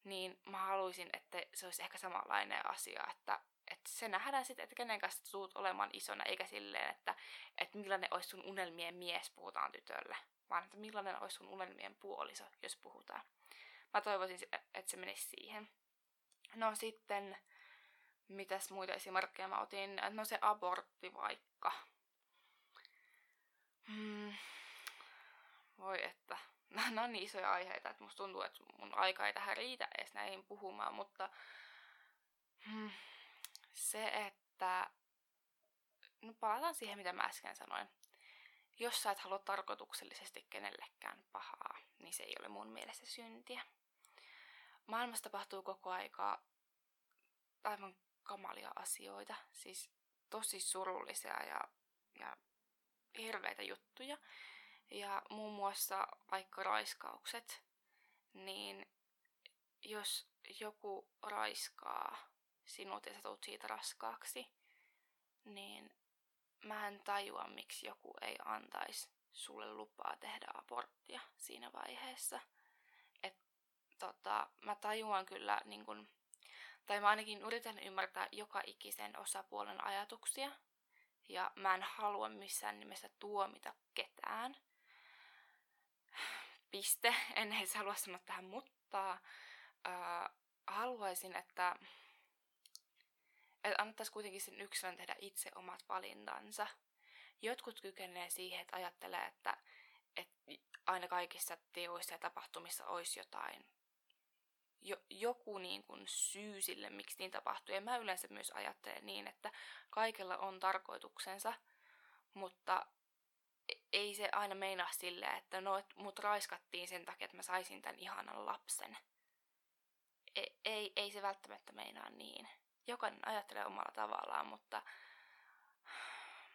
niin mä haluaisin, että se olisi ehkä samanlainen asia, että, että se nähdään sitten, että kenen kanssa tulet olemaan isona, eikä silleen, että, että millainen olisi sun unelmien mies, puhutaan tytölle, vaan että millainen olisi sun unelmien puoliso, jos puhutaan. Mä toivoisin, että se menisi siihen. No sitten, mitäs muita esimerkkejä mä otin? No se abortti vaikka. Hmm, voi että, nämä on niin isoja aiheita, että musta tuntuu, että mun aika ei tähän riitä edes näihin puhumaan, mutta hmm, se, että no palataan siihen, mitä mä äsken sanoin. Jos sä et halua tarkoituksellisesti kenellekään pahaa, niin se ei ole mun mielestä syntiä. Maailmassa tapahtuu koko aikaa aivan kamalia asioita, siis tosi surullisia ja, ja hirveitä juttuja. Ja muun muassa vaikka raiskaukset, niin jos joku raiskaa sinut ja sä tulet siitä raskaaksi, niin mä en tajua, miksi joku ei antaisi sulle lupaa tehdä aborttia siinä vaiheessa. Et, tota, mä tajuan kyllä, niin kun, tai mä ainakin yritän ymmärtää joka ikisen osapuolen ajatuksia, ja mä en halua missään nimessä tuomita ketään – piste. En edes halua sanoa tähän mutta. Äh, haluaisin, että, että annettaisiin kuitenkin sen yksilön tehdä itse omat valintansa. Jotkut kykenee siihen, että ajattelee, että, että aina kaikissa teoissa ja tapahtumissa olisi jotain jo, joku niin kuin syy sille, miksi niin tapahtuu. Ja mä yleensä myös ajattelen niin, että kaikella on tarkoituksensa, mutta e, ei se aina meinaa silleen, että no, et mut raiskattiin sen takia, että mä saisin tämän ihanan lapsen. Ei, ei, ei se välttämättä meinaa niin. Jokainen ajattelee omalla tavallaan, mutta,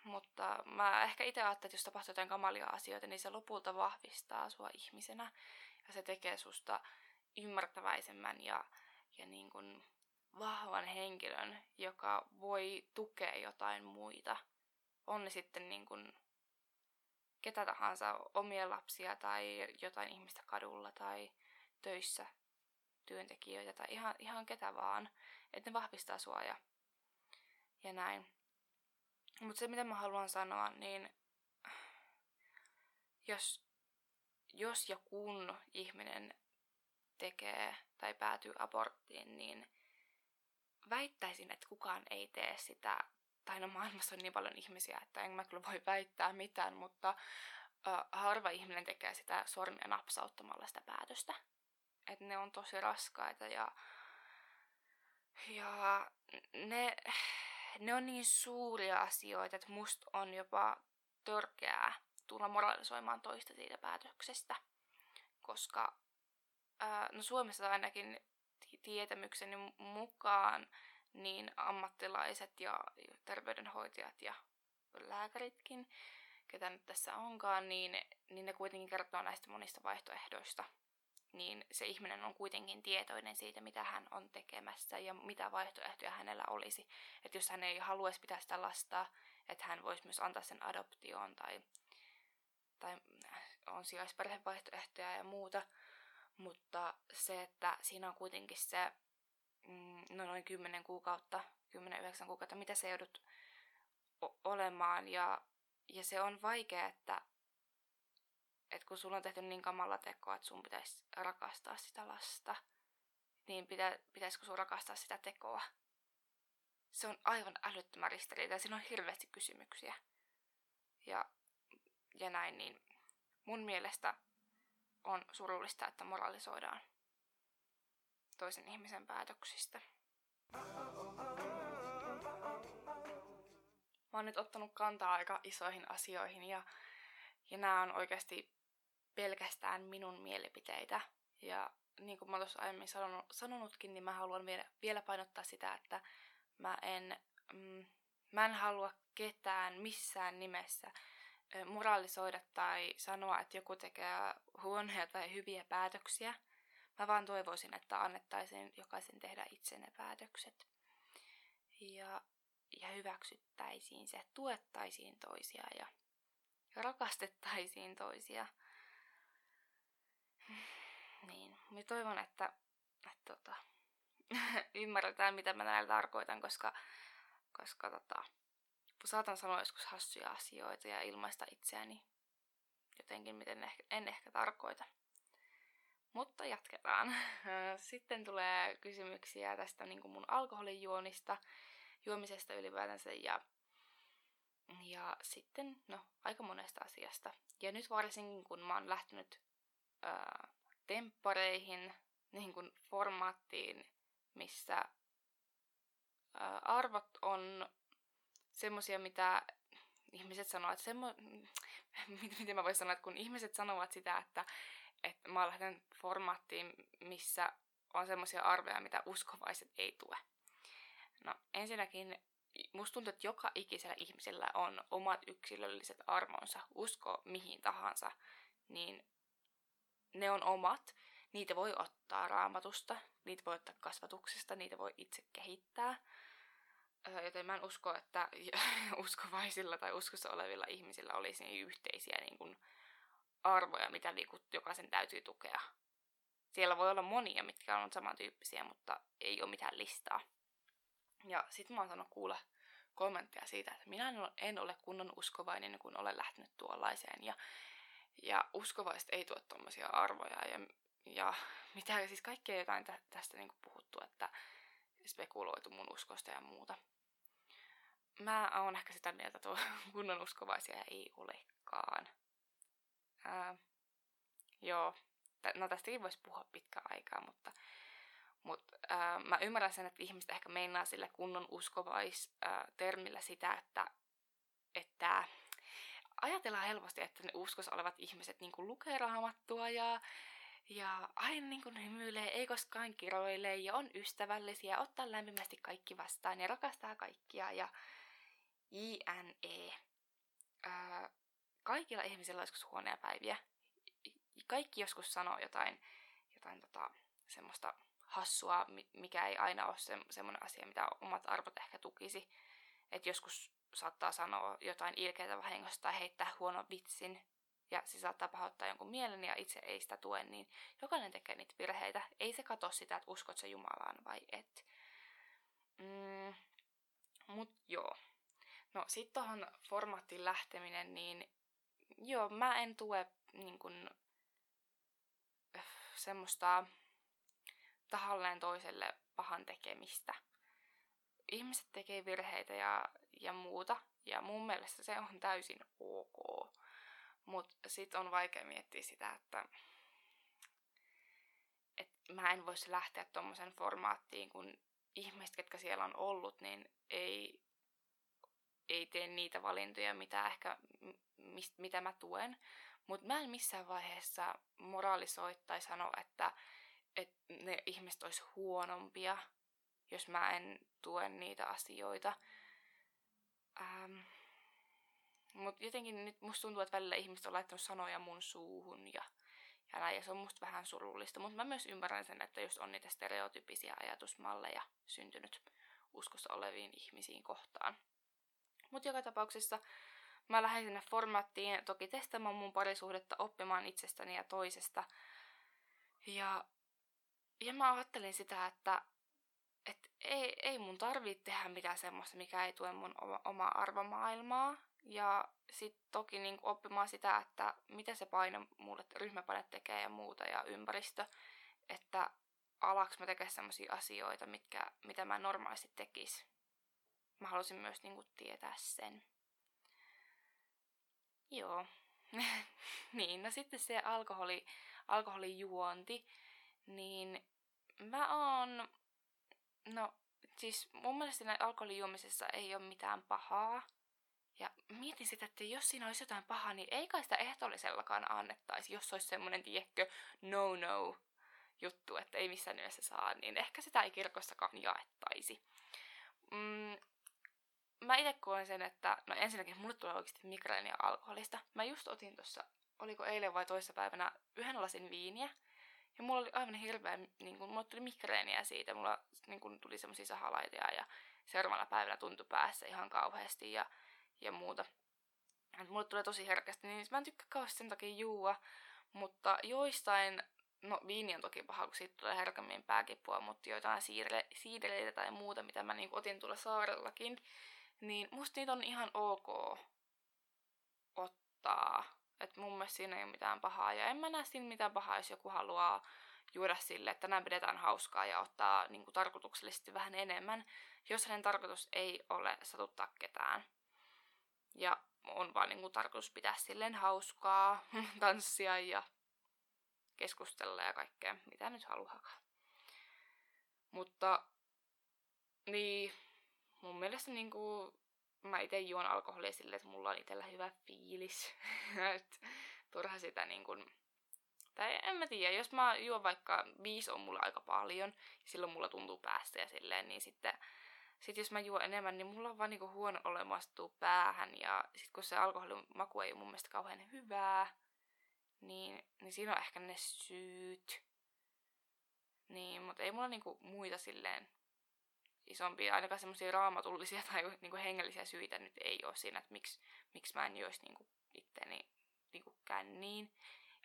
mutta mä ehkä itse ajattelen, että jos tapahtuu jotain kamalia asioita, niin se lopulta vahvistaa sua ihmisenä. Ja se tekee susta ymmärtäväisemmän ja, ja niin kuin vahvan henkilön, joka voi tukea jotain muita. On ne sitten niin kuin ketä tahansa, omia lapsia tai jotain ihmistä kadulla tai töissä työntekijöitä tai ihan, ihan ketä vaan. Että ne vahvistaa sua ja, ja näin. Mutta se mitä mä haluan sanoa, niin jos, jos ja kun ihminen tekee tai päätyy aborttiin, niin väittäisin, että kukaan ei tee sitä. Tai no maailmassa on niin paljon ihmisiä, että en mä kyllä voi väittää mitään, mutta äh, harva ihminen tekee sitä sormia napsauttamalla sitä päätöstä. Että ne on tosi raskaita ja, ja ne, ne on niin suuria asioita, että musta on jopa törkeää tulla moralisoimaan toista siitä päätöksestä. Koska ää, no Suomessa ainakin tietämykseni mukaan niin ammattilaiset ja terveydenhoitajat ja lääkäritkin, ketä nyt tässä onkaan, niin, niin ne kuitenkin kertoo näistä monista vaihtoehdoista. Niin se ihminen on kuitenkin tietoinen siitä, mitä hän on tekemässä ja mitä vaihtoehtoja hänellä olisi. Että jos hän ei haluaisi pitää sitä lasta, että hän voisi myös antaa sen adoptioon tai, tai on sijaisperhevaihtoehtoja ja muuta. Mutta se, että siinä on kuitenkin se mm, no noin 10 kuukautta, 10-9 kuukautta, mitä se joudut olemaan. Ja, ja se on vaikea, että, että kun sulla on tehty niin kamalla tekoa, että sun pitäisi rakastaa sitä lasta, niin pitä, pitäisikö sun rakastaa sitä tekoa? Se on aivan älyttömän ristiriita siinä on hirveästi kysymyksiä. Ja, ja näin, niin mun mielestä on surullista, että moralisoidaan toisen ihmisen päätöksistä. Mä oon nyt ottanut kantaa aika isoihin asioihin ja, ja nämä on oikeasti pelkästään minun mielipiteitä. Ja niin kuin mä tuossa aiemmin sanonut, sanonutkin, niin mä haluan vielä, vielä painottaa sitä, että mä en, mm, mä en halua ketään missään nimessä moralisoida tai sanoa, että joku tekee huonoja tai hyviä päätöksiä. Mä vaan toivoisin, että annettaisiin jokaisen tehdä itse ne päätökset. Ja, ja hyväksyttäisiin se, tuettaisiin toisia ja, ja rakastettaisiin toisia. Niin, mä toivon, että, että tota, ymmärretään, mitä mä näillä tarkoitan, koska, koska tota, saatan sanoa joskus hassuja asioita ja ilmaista itseäni jotenkin, miten ehkä, en ehkä tarkoita. Mutta jatketaan. Sitten tulee kysymyksiä tästä niin kuin mun alkoholijuonista, juomisesta ylipäätänsä ja, ja sitten no, aika monesta asiasta. Ja nyt varsinkin kun mä oon lähtenyt ää, temppareihin, niin kuin formaattiin, missä arvot on semmosia, mitä ihmiset sanoo, että semmo... miten mä voisin sanoa, että kun ihmiset sanovat sitä, että, että mä lähden formaattiin, missä on semmoisia arvoja, mitä uskovaiset ei tue. No ensinnäkin musta tuntuu, että joka ikisellä ihmisellä on omat yksilölliset arvonsa, usko mihin tahansa, niin ne on omat. Niitä voi ottaa raamatusta, niitä voi ottaa kasvatuksesta, niitä voi itse kehittää. Joten mä en usko, että uskovaisilla tai uskossa olevilla ihmisillä olisi niin yhteisiä niin kuin, arvoja, mitä niin kuin, jokaisen täytyy tukea. Siellä voi olla monia, mitkä on samantyyppisiä, mutta ei ole mitään listaa. Ja sitten mä oon sanonut kuulla kommentteja siitä, että minä en ole kunnon uskovainen, kun olen lähtenyt tuollaiseen. Ja, ja uskovaiset ei tuo tuommoisia arvoja. Ja, ja mitä siis kaikkea jotain tä, tästä niin kuin puhuttu, että spekuloitu mun uskosta ja muuta. Mä oon ehkä sitä mieltä, että kunnon uskovaisia ei olekaan. Ää, joo, no tästäkin voisi puhua pitkä aikaa, mutta, Mutta äh, mä ymmärrän sen, että ihmiset ehkä meinaa sille kunnon uskovais-termillä sitä, että, että ajatellaan helposti, että ne uskossa olevat ihmiset niin lukee raamattua ja, ja aina niin hymyilee, ei koskaan kiroile ja on ystävällisiä, ottaa lämpimästi kaikki vastaan ja rakastaa kaikkia ja JNE. Ää, kaikilla ihmisillä on joskus huonoja päiviä. Kaikki joskus sanoo jotain, jotain tota, semmoista hassua, mikä ei aina ole se, semmoinen asia, mitä omat arvot ehkä tukisi. Että joskus saattaa sanoa jotain ilkeitä vahingosta tai heittää huonon vitsin, ja se saattaa pahoittaa jonkun mielen ja itse ei sitä tue, niin jokainen tekee niitä virheitä. Ei se katso sitä, että uskot se Jumalaan vai et. Mm, mut joo. No sit tohon formaattiin lähteminen, niin joo, mä en tue niin kun, semmoista tahalleen toiselle pahan tekemistä. Ihmiset tekee virheitä ja, ja muuta, ja mun mielestä se on täysin ok. Mutta sitten on vaikea miettiä sitä, että et mä en voisi lähteä tuommoisen formaattiin, kun ihmiset, ketkä siellä on ollut, niin ei, ei tee niitä valintoja, mitä ehkä, mist, mitä mä tuen. Mutta mä en missään vaiheessa moraalisoi tai sano, että, että ne ihmiset olisi huonompia, jos mä en tue niitä asioita. Ähm, mutta jotenkin nyt musta tuntuu, että välillä ihmiset on laittanut sanoja mun suuhun ja, ja näin, ja se on musta vähän surullista. Mutta mä myös ymmärrän sen, että jos on niitä stereotypisia ajatusmalleja syntynyt uskossa oleviin ihmisiin kohtaan. Mutta joka tapauksessa mä lähdin sinne formaattiin toki testaamaan mun parisuhdetta, oppimaan itsestäni ja toisesta. Ja, ja mä ajattelin sitä, että et ei, ei mun tarvitse tehdä mitään semmoista, mikä ei tue mun oma, omaa arvomaailmaa. Ja sitten toki niin oppimaan sitä, että mitä se paine mulle, ryhmäpaine tekee ja muuta ja ympäristö. Että alaks mä tekemään sellaisia asioita, mitkä, mitä mä normaalisti tekis. Mä halusin myös niin kuin, tietää sen. Joo. niin, no sitten se alkoholi, alkoholijuonti, niin mä oon, no siis mun mielestä alkoholijuomisessa ei ole mitään pahaa. Ja mietin sitä, että jos siinä olisi jotain pahaa, niin ei kai sitä ehtoollisellakaan annettaisi, jos olisi semmoinen, tiekkö, no no juttu, että ei missään nimessä saa, niin ehkä sitä ei kirkossakaan jaettaisi. Mm, mä itse koen sen, että no ensinnäkin mulle tulee oikeasti migreeniä alkoholista. Mä just otin tuossa, oliko eilen vai toissa päivänä, yhden lasin viiniä. Ja mulla oli aivan hirveä, niin kun, mulla tuli migreeniä siitä, mulla niin tuli semmoisia sahalaitoja ja seuraavana päivänä tuntui päässä ihan kauheasti. Ja ja muuta. Et mulle tulee tosi herkästi, niin mä en tykkää kauheasti sen takia juua, mutta joistain, no viini on toki paha, kun siitä tulee herkämmin pääkipua, mutta joitain siidere, siideleitä tai muuta, mitä mä niin otin tuolla saarellakin, niin musta niitä on ihan ok ottaa. Et mun mielestä siinä ei ole mitään pahaa, ja en mä näe siinä mitään pahaa, jos joku haluaa juoda sille, että tänään pidetään hauskaa ja ottaa niin kuin, tarkoituksellisesti vähän enemmän, jos hänen tarkoitus ei ole satuttaa ketään. Ja on vaan niin kuin tarkoitus pitää silleen hauskaa, tanssia ja keskustella ja kaikkea, mitä nyt haluaakaan. Mutta niin, mun mielestä niin kuin, mä itse juon alkoholia silleen, että mulla on itsellä hyvä fiilis. Et, turha sitä niin kuin, tai en mä tiedä, jos mä juon vaikka viisi on mulla aika paljon, silloin mulla tuntuu päästä ja silleen, niin sitten sitten jos mä juon enemmän, niin mulla on vaan niinku huono olemastuu päähän. Ja sitten kun se alkoholin maku ei ole mun mielestä kauhean hyvää, niin, niin siinä on ehkä ne syyt. Niin, mutta ei mulla niinku muita silleen isompia, ainakaan semmoisia raamatullisia tai niinku hengellisiä syitä nyt ei ole siinä, että miksi, miksi mä en joisi niinku itteni niinku känniin.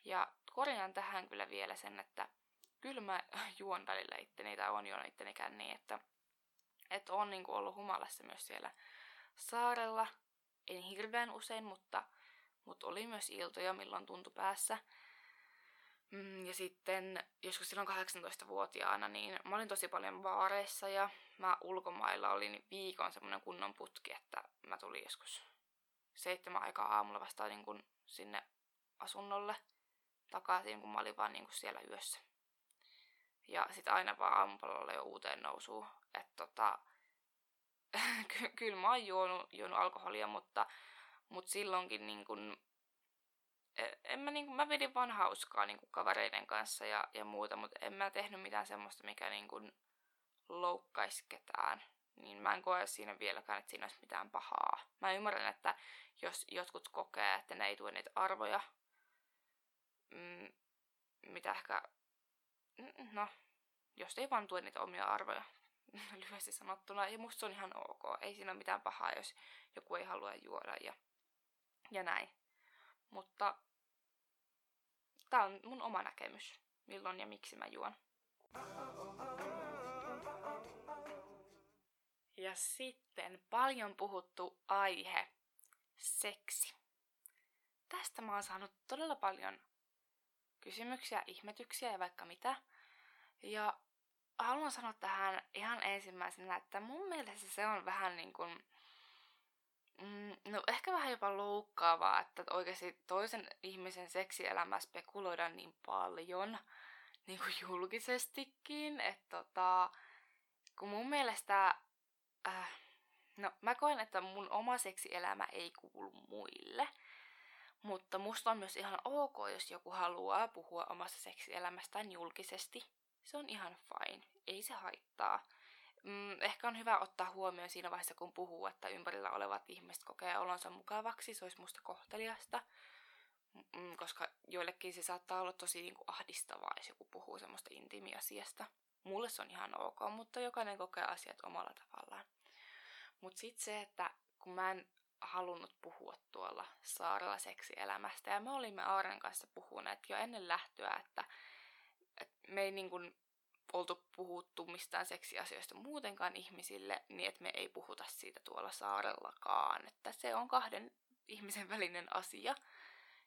Ja korjaan tähän kyllä vielä sen, että kyllä mä juon välillä itteni tai on juonut itteni känniin, että että on niinku ollut humalassa myös siellä saarella. En hirveän usein, mutta, mutta oli myös iltoja, milloin tuntui päässä. Mm, ja sitten joskus silloin 18-vuotiaana, niin mä olin tosi paljon vaareissa ja mä ulkomailla olin viikon semmoinen kunnon putki, että mä tulin joskus seitsemän aikaa aamulla vasta niin kun sinne asunnolle takaisin, kun mä olin vaan niin kun siellä yössä. Ja sitten aina vaan aamupalalla jo uuteen nousuun. Että tota, ky- kyllä mä oon juonut, juonut alkoholia, mutta, mutta silloinkin niin kun, en mä, niin kun, mä vedin vaan hauskaa niin kun kavereiden kanssa ja, ja muuta, mutta en mä tehnyt mitään semmoista, mikä niin kun loukkaisi ketään. Niin mä en koe siinä vieläkään, että siinä olisi mitään pahaa. Mä ymmärrän, että jos jotkut kokee, että ne ei tue niitä arvoja, mm, mitä ehkä, no, jos ei vaan tue niitä omia arvoja, lyhyesti sanottuna. Ja musta se on ihan ok. Ei siinä ole mitään pahaa, jos joku ei halua juoda ja, ja näin. Mutta tämä on mun oma näkemys, milloin ja miksi mä juon. Ja sitten paljon puhuttu aihe, seksi. Tästä mä oon saanut todella paljon kysymyksiä, ihmetyksiä ja vaikka mitä. Ja haluan sanoa tähän ihan ensimmäisenä, että mun mielestä se on vähän niin kuin, mm, no ehkä vähän jopa loukkaavaa, että oikeasti toisen ihmisen seksielämä spekuloidaan niin paljon, niin kuin julkisestikin, että tota, kun mun mielestä, äh, no mä koen, että mun oma seksielämä ei kuulu muille, mutta musta on myös ihan ok, jos joku haluaa puhua omasta seksielämästään julkisesti se on ihan fine. Ei se haittaa. Mm, ehkä on hyvä ottaa huomioon siinä vaiheessa, kun puhuu, että ympärillä olevat ihmiset kokee olonsa mukavaksi, se olisi musta kohteliasta. Mm, koska joillekin se saattaa olla tosi niin kuin ahdistavaa, jos joku puhuu semmoista intiimiasiasta. Mulle se on ihan ok, mutta jokainen kokee asiat omalla tavallaan. Mutta sitten se, että kun mä en halunnut puhua tuolla saarella seksielämästä, ja me olimme Aaren kanssa puhuneet jo ennen lähtöä, että me ei niin kuin oltu puhuttu mistään seksiasioista muutenkaan ihmisille, niin että me ei puhuta siitä tuolla saarellakaan. Että se on kahden ihmisen välinen asia,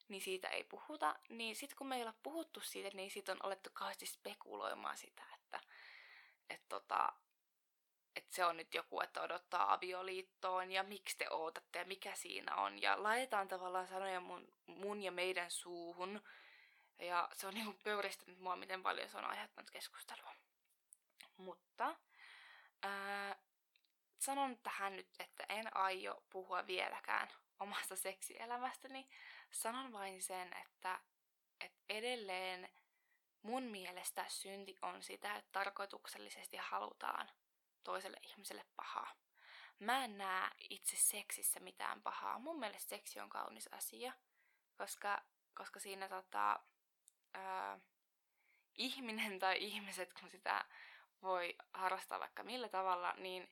niin siitä ei puhuta. Niin sitten kun me ei ole puhuttu siitä, niin siitä on alettu kauheasti spekuloimaan sitä, että et tota, et se on nyt joku, että odottaa avioliittoon ja miksi te ootatte ja mikä siinä on. Ja laitetaan tavallaan sanoja mun, mun ja meidän suuhun, ja se on niinku pöyristänyt mua, miten paljon se on aiheuttanut keskustelua. Mutta ää, sanon tähän nyt, että en aio puhua vieläkään omasta seksielämästäni. Sanon vain sen, että, että edelleen mun mielestä synti on sitä, että tarkoituksellisesti halutaan toiselle ihmiselle pahaa. Mä en näe itse seksissä mitään pahaa. Mun mielestä seksi on kaunis asia, koska, koska siinä tota, ää, ihminen tai ihmiset, kun sitä voi harrastaa vaikka millä tavalla, niin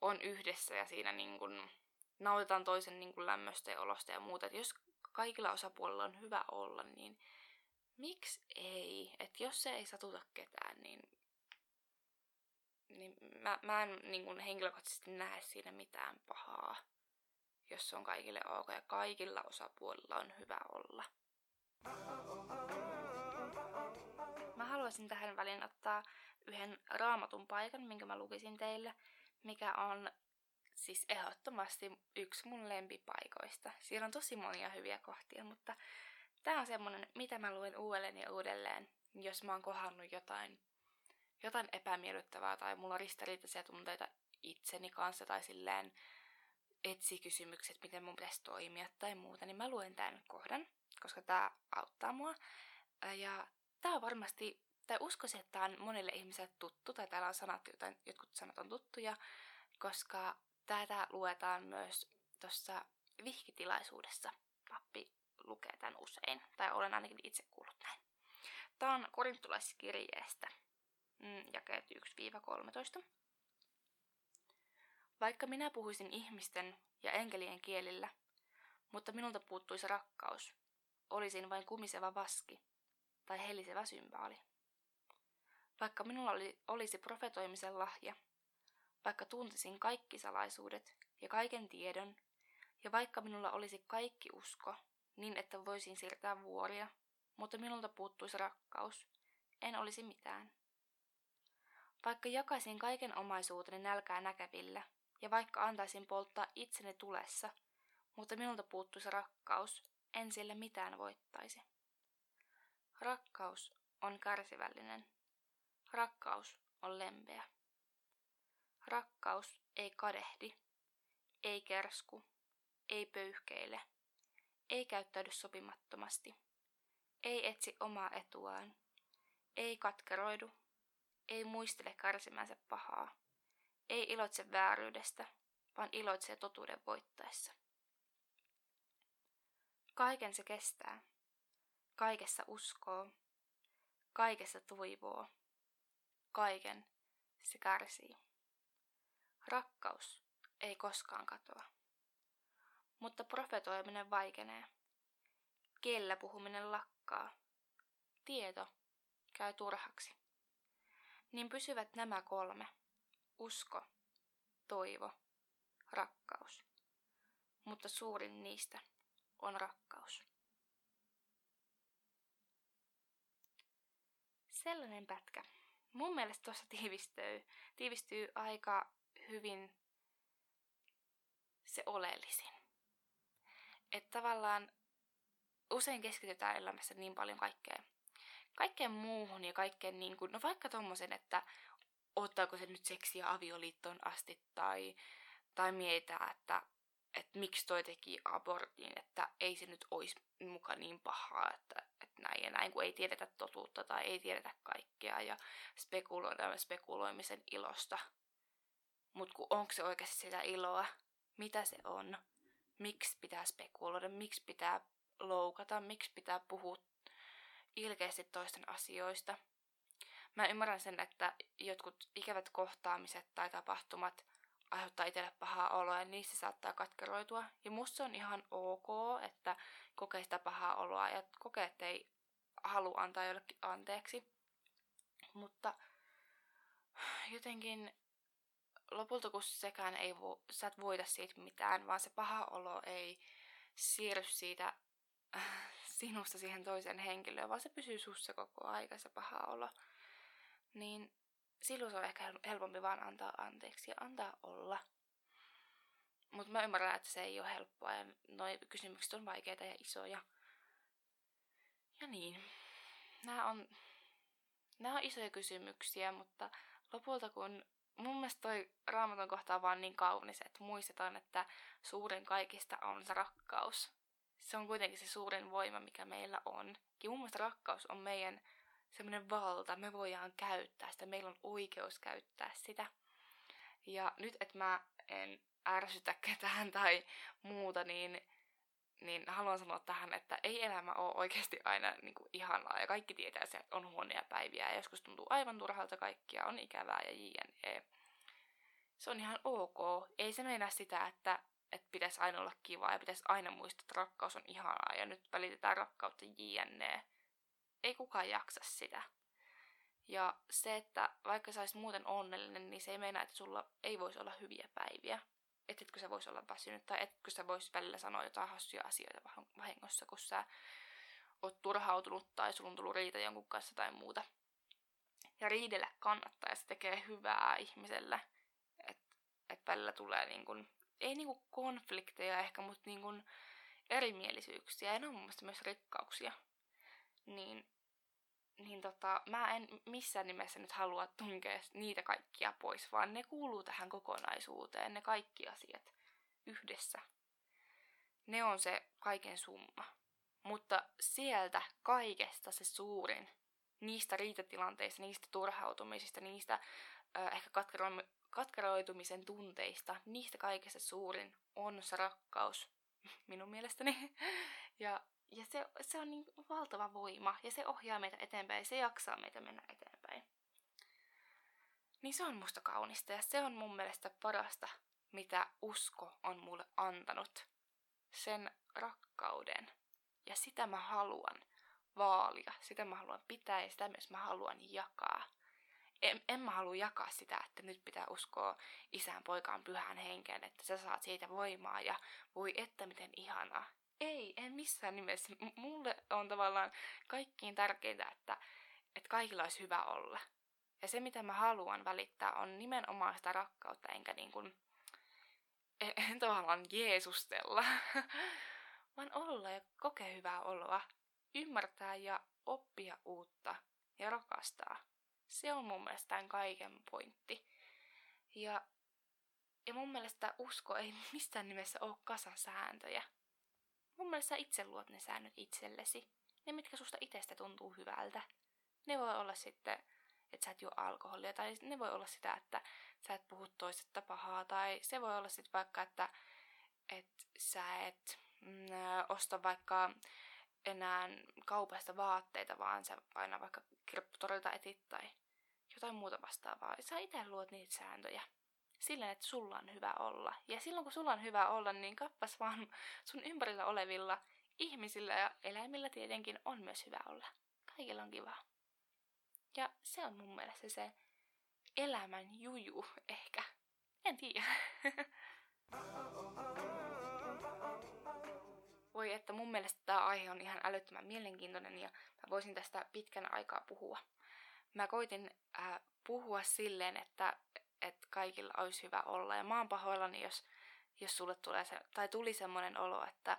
on yhdessä ja siinä niin kun nautitaan toisen niin kun lämmöstä ja olosta ja muuta. Et jos kaikilla osapuolilla on hyvä olla, niin miksi ei? Et jos se ei satuta ketään, niin, niin mä, mä en niin kun henkilökohtaisesti näe siinä mitään pahaa, jos se on kaikille ok ja kaikilla osapuolilla on hyvä olla. Mä haluaisin tähän väliin ottaa yhden raamatun paikan, minkä mä lukisin teille, mikä on siis ehdottomasti yksi mun lempipaikoista. Siellä on tosi monia hyviä kohtia, mutta tää on semmonen, mitä mä luen uudelleen ja uudelleen, jos mä oon kohannut jotain, jotain epämiellyttävää tai mulla on ristiriitaisia tunteita itseni kanssa tai silleen etsi kysymykset, miten mun pitäisi toimia tai muuta, niin mä luen tämän kohdan, koska tää auttaa mua. Ja Tämä on varmasti, tai uskoisin, että tämä on monille ihmisille tuttu, tai täällä on sanat, jotain, jotkut sanat on tuttuja, koska tätä luetaan myös tuossa vihkitilaisuudessa. Pappi lukee tämän usein, tai olen ainakin itse kuullut näin. Tämä on korintolaiskirjeestä, mm, jakeet 1-13. Vaikka minä puhuisin ihmisten ja enkelien kielillä, mutta minulta puuttuisi rakkaus, olisin vain kumiseva vaski, tai helisevä symbaali. Vaikka minulla oli, olisi profetoimisen lahja, vaikka tuntisin kaikki salaisuudet ja kaiken tiedon, ja vaikka minulla olisi kaikki usko, niin että voisin siirtää vuoria, mutta minulta puuttuisi rakkaus, en olisi mitään. Vaikka jakaisin kaiken omaisuuteni nälkää näkävillä, ja vaikka antaisin polttaa itseni tulessa, mutta minulta puuttuisi rakkaus, en sille mitään voittaisi. Rakkaus on kärsivällinen. Rakkaus on lempeä. Rakkaus ei kadehdi, ei kersku, ei pöyhkeile, ei käyttäydy sopimattomasti, ei etsi omaa etuaan, ei katkeroidu, ei muistele kärsimänsä pahaa, ei iloitse vääryydestä, vaan iloitsee totuuden voittaessa. Kaiken se kestää, kaikessa uskoo, kaikessa toivoo, kaiken se kärsii. Rakkaus ei koskaan katoa. Mutta profetoiminen vaikenee. Kielellä puhuminen lakkaa. Tieto käy turhaksi. Niin pysyvät nämä kolme. Usko, toivo, rakkaus. Mutta suurin niistä on rakkaus. Sellainen pätkä. Mun mielestä tuossa tiivistyy, tiivistyy aika hyvin se oleellisin. Että tavallaan usein keskitytään elämässä niin paljon kaikkeen, kaikkeen muuhun ja kaikkeen niin kuin, no vaikka tommosen, että ottaako se nyt seksiä avioliittoon asti tai, tai mietitään, että, että miksi toi teki abortin, että ei se nyt olisi muka niin pahaa, että näin ja näin, kun ei tiedetä totuutta tai ei tiedetä kaikkea ja spekuloidaan spekuloimisen ilosta. Mutta onko se oikeasti sitä iloa? Mitä se on? Miksi pitää spekuloida? Miksi pitää loukata? Miksi pitää puhua ilkeästi toisten asioista? Mä ymmärrän sen, että jotkut ikävät kohtaamiset tai tapahtumat aiheuttaa itselle pahaa oloa ja niissä saattaa katkeroitua. Ja musta se on ihan ok, että kokee sitä pahaa oloa ja kokee, että ei halua antaa jollekin anteeksi. Mutta jotenkin lopulta kun sekään ei vo, sä et voita siitä mitään, vaan se paha olo ei siirry siitä sinusta siihen toiseen henkilöön, vaan se pysyy sussa koko aika se paha olo. Niin silloin se on ehkä helpompi vaan antaa anteeksi ja antaa olla. Mutta mä ymmärrän, että se ei ole helppoa ja noi kysymykset on vaikeita ja isoja. Ja niin. Nämä on, nämä on isoja kysymyksiä, mutta lopulta kun mun mielestä toi raamaton kohta on vaan niin kaunis, että muistetaan, että suurin kaikista on se rakkaus. Se on kuitenkin se suurin voima, mikä meillä on. Ja mun mielestä rakkaus on meidän semmoinen valta, me voidaan käyttää sitä, meillä on oikeus käyttää sitä. Ja nyt, että mä en ärsytä ketään tai muuta, niin, niin haluan sanoa tähän, että ei elämä ole oikeasti aina niin kuin ihanaa. Ja kaikki tietää se, että on huonoja päiviä ja joskus tuntuu aivan turhalta kaikkia, on ikävää ja jne. Se on ihan ok. Ei se meinaa sitä, että, että pitäisi aina olla kivaa ja pitäisi aina muistaa, että rakkaus on ihanaa ja nyt välitetään rakkautta jne ei kukaan jaksa sitä. Ja se, että vaikka sä muuten onnellinen, niin se ei meinaa, että sulla ei voisi olla hyviä päiviä. Että etkö sä voisi olla väsynyt tai etkö sä voisi välillä sanoa jotain hassuja asioita vahingossa, kun sä oot turhautunut tai sulla on tullut riita jonkun kanssa tai muuta. Ja riidellä kannattaa ja se tekee hyvää ihmiselle. Että et välillä tulee niin kun, ei niin kuin konflikteja ehkä, mutta niin kun erimielisyyksiä. Ja ne on mun mielestä myös rikkauksia niin, niin tota, mä en missään nimessä nyt halua tunkea niitä kaikkia pois, vaan ne kuuluu tähän kokonaisuuteen, ne kaikki asiat yhdessä. Ne on se kaiken summa. Mutta sieltä kaikesta se suurin, niistä riitatilanteista, niistä turhautumisista, niistä äh, ehkä katkero- katkeroitumisen tunteista, niistä kaikesta suurin on se rakkaus, minun mielestäni. Ja ja se, se on niin valtava voima ja se ohjaa meitä eteenpäin ja se jaksaa meitä mennä eteenpäin. Niin se on musta kaunista ja se on mun mielestä parasta, mitä usko on mulle antanut. Sen rakkauden. Ja sitä mä haluan vaalia, sitä mä haluan pitää ja sitä myös mä haluan jakaa. En, en mä halua jakaa sitä, että nyt pitää uskoa isään, poikaan, pyhään henkeen, että sä saat siitä voimaa ja voi että miten ihanaa ei, en missään nimessä. M- mulle on tavallaan kaikkiin tärkeintä, että, että kaikilla olisi hyvä olla. Ja se, mitä mä haluan välittää, on nimenomaan sitä rakkautta, enkä niin kuin, en, en tavallaan jeesustella, vaan olla ja kokea hyvää oloa, ymmärtää ja oppia uutta ja rakastaa. Se on mun mielestä tämän kaiken pointti. Ja, ja mun mielestä usko ei missään nimessä ole kasasääntöjä. Mun mielestä sä itse luot ne säännöt itsellesi. Ne, mitkä susta itsestä tuntuu hyvältä. Ne voi olla sitten, että sä et juo alkoholia, tai ne voi olla sitä, että sä et puhu toisesta pahaa, tai se voi olla sitten vaikka, että, että sä et mm, osta vaikka enää kaupasta vaatteita, vaan sä aina vaikka kirpputorilta etit tai jotain muuta vastaavaa. Sä itse luot niitä sääntöjä sillä, että sulla on hyvä olla. Ja silloin kun sulla on hyvä olla, niin kappas vaan sun ympärillä olevilla ihmisillä ja eläimillä tietenkin on myös hyvä olla. Kaikilla on kiva. Ja se on mun mielestä se elämän juju ehkä. En tiedä. Voi että mun mielestä tämä aihe on ihan älyttömän mielenkiintoinen ja mä voisin tästä pitkän aikaa puhua. Mä koitin äh, puhua silleen, että, että kaikilla olisi hyvä olla. Ja mä oon pahoillani, jos, jos sulle tulee se, tai tuli semmoinen olo, että,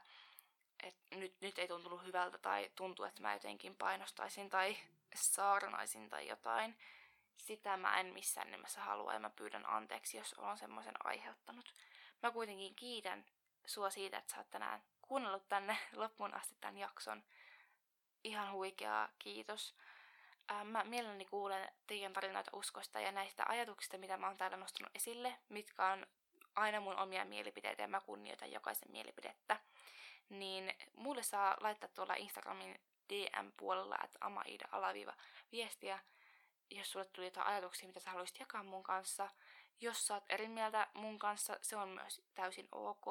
että nyt, nyt ei tuntunut hyvältä tai tuntuu, että mä jotenkin painostaisin tai saarnaisin tai jotain. Sitä mä en missään nimessä halua ja mä pyydän anteeksi, jos olen semmoisen aiheuttanut. Mä kuitenkin kiitän sua siitä, että sä oot tänään kuunnellut tänne loppuun asti tämän jakson. Ihan huikeaa, kiitos. Ää, mä mielelläni kuulen teidän tarinoita uskosta ja näistä ajatuksista, mitä mä oon täällä nostanut esille, mitkä on aina mun omia mielipiteitä ja mä kunnioitan jokaisen mielipidettä. Niin mulle saa laittaa tuolla Instagramin DM-puolella, että amaida alaviiva viestiä, jos sulle tuli jotain ajatuksia, mitä sä haluaisit jakaa mun kanssa. Jos sä oot eri mieltä mun kanssa, se on myös täysin ok.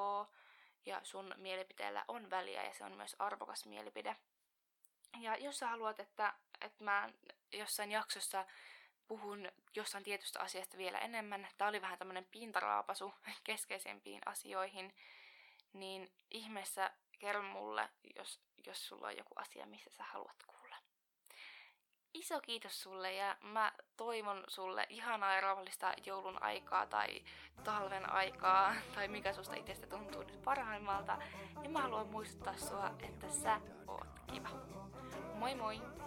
Ja sun mielipiteellä on väliä ja se on myös arvokas mielipide. Ja jos sä haluat, että, että mä jossain jaksossa puhun jossain tietystä asiasta vielä enemmän, tää oli vähän tämmönen pintaraapasu keskeisempiin asioihin, niin ihmeessä kerro mulle, jos, jos sulla on joku asia, missä sä haluat kuulla. Iso kiitos sulle ja mä toivon sulle ihanaa ja rauhallista joulun aikaa tai talven aikaa tai mikä susta itsestä tuntuu nyt parhaimmalta. Ja mä haluan muistuttaa sua, että sä oot kiva. Moi moi!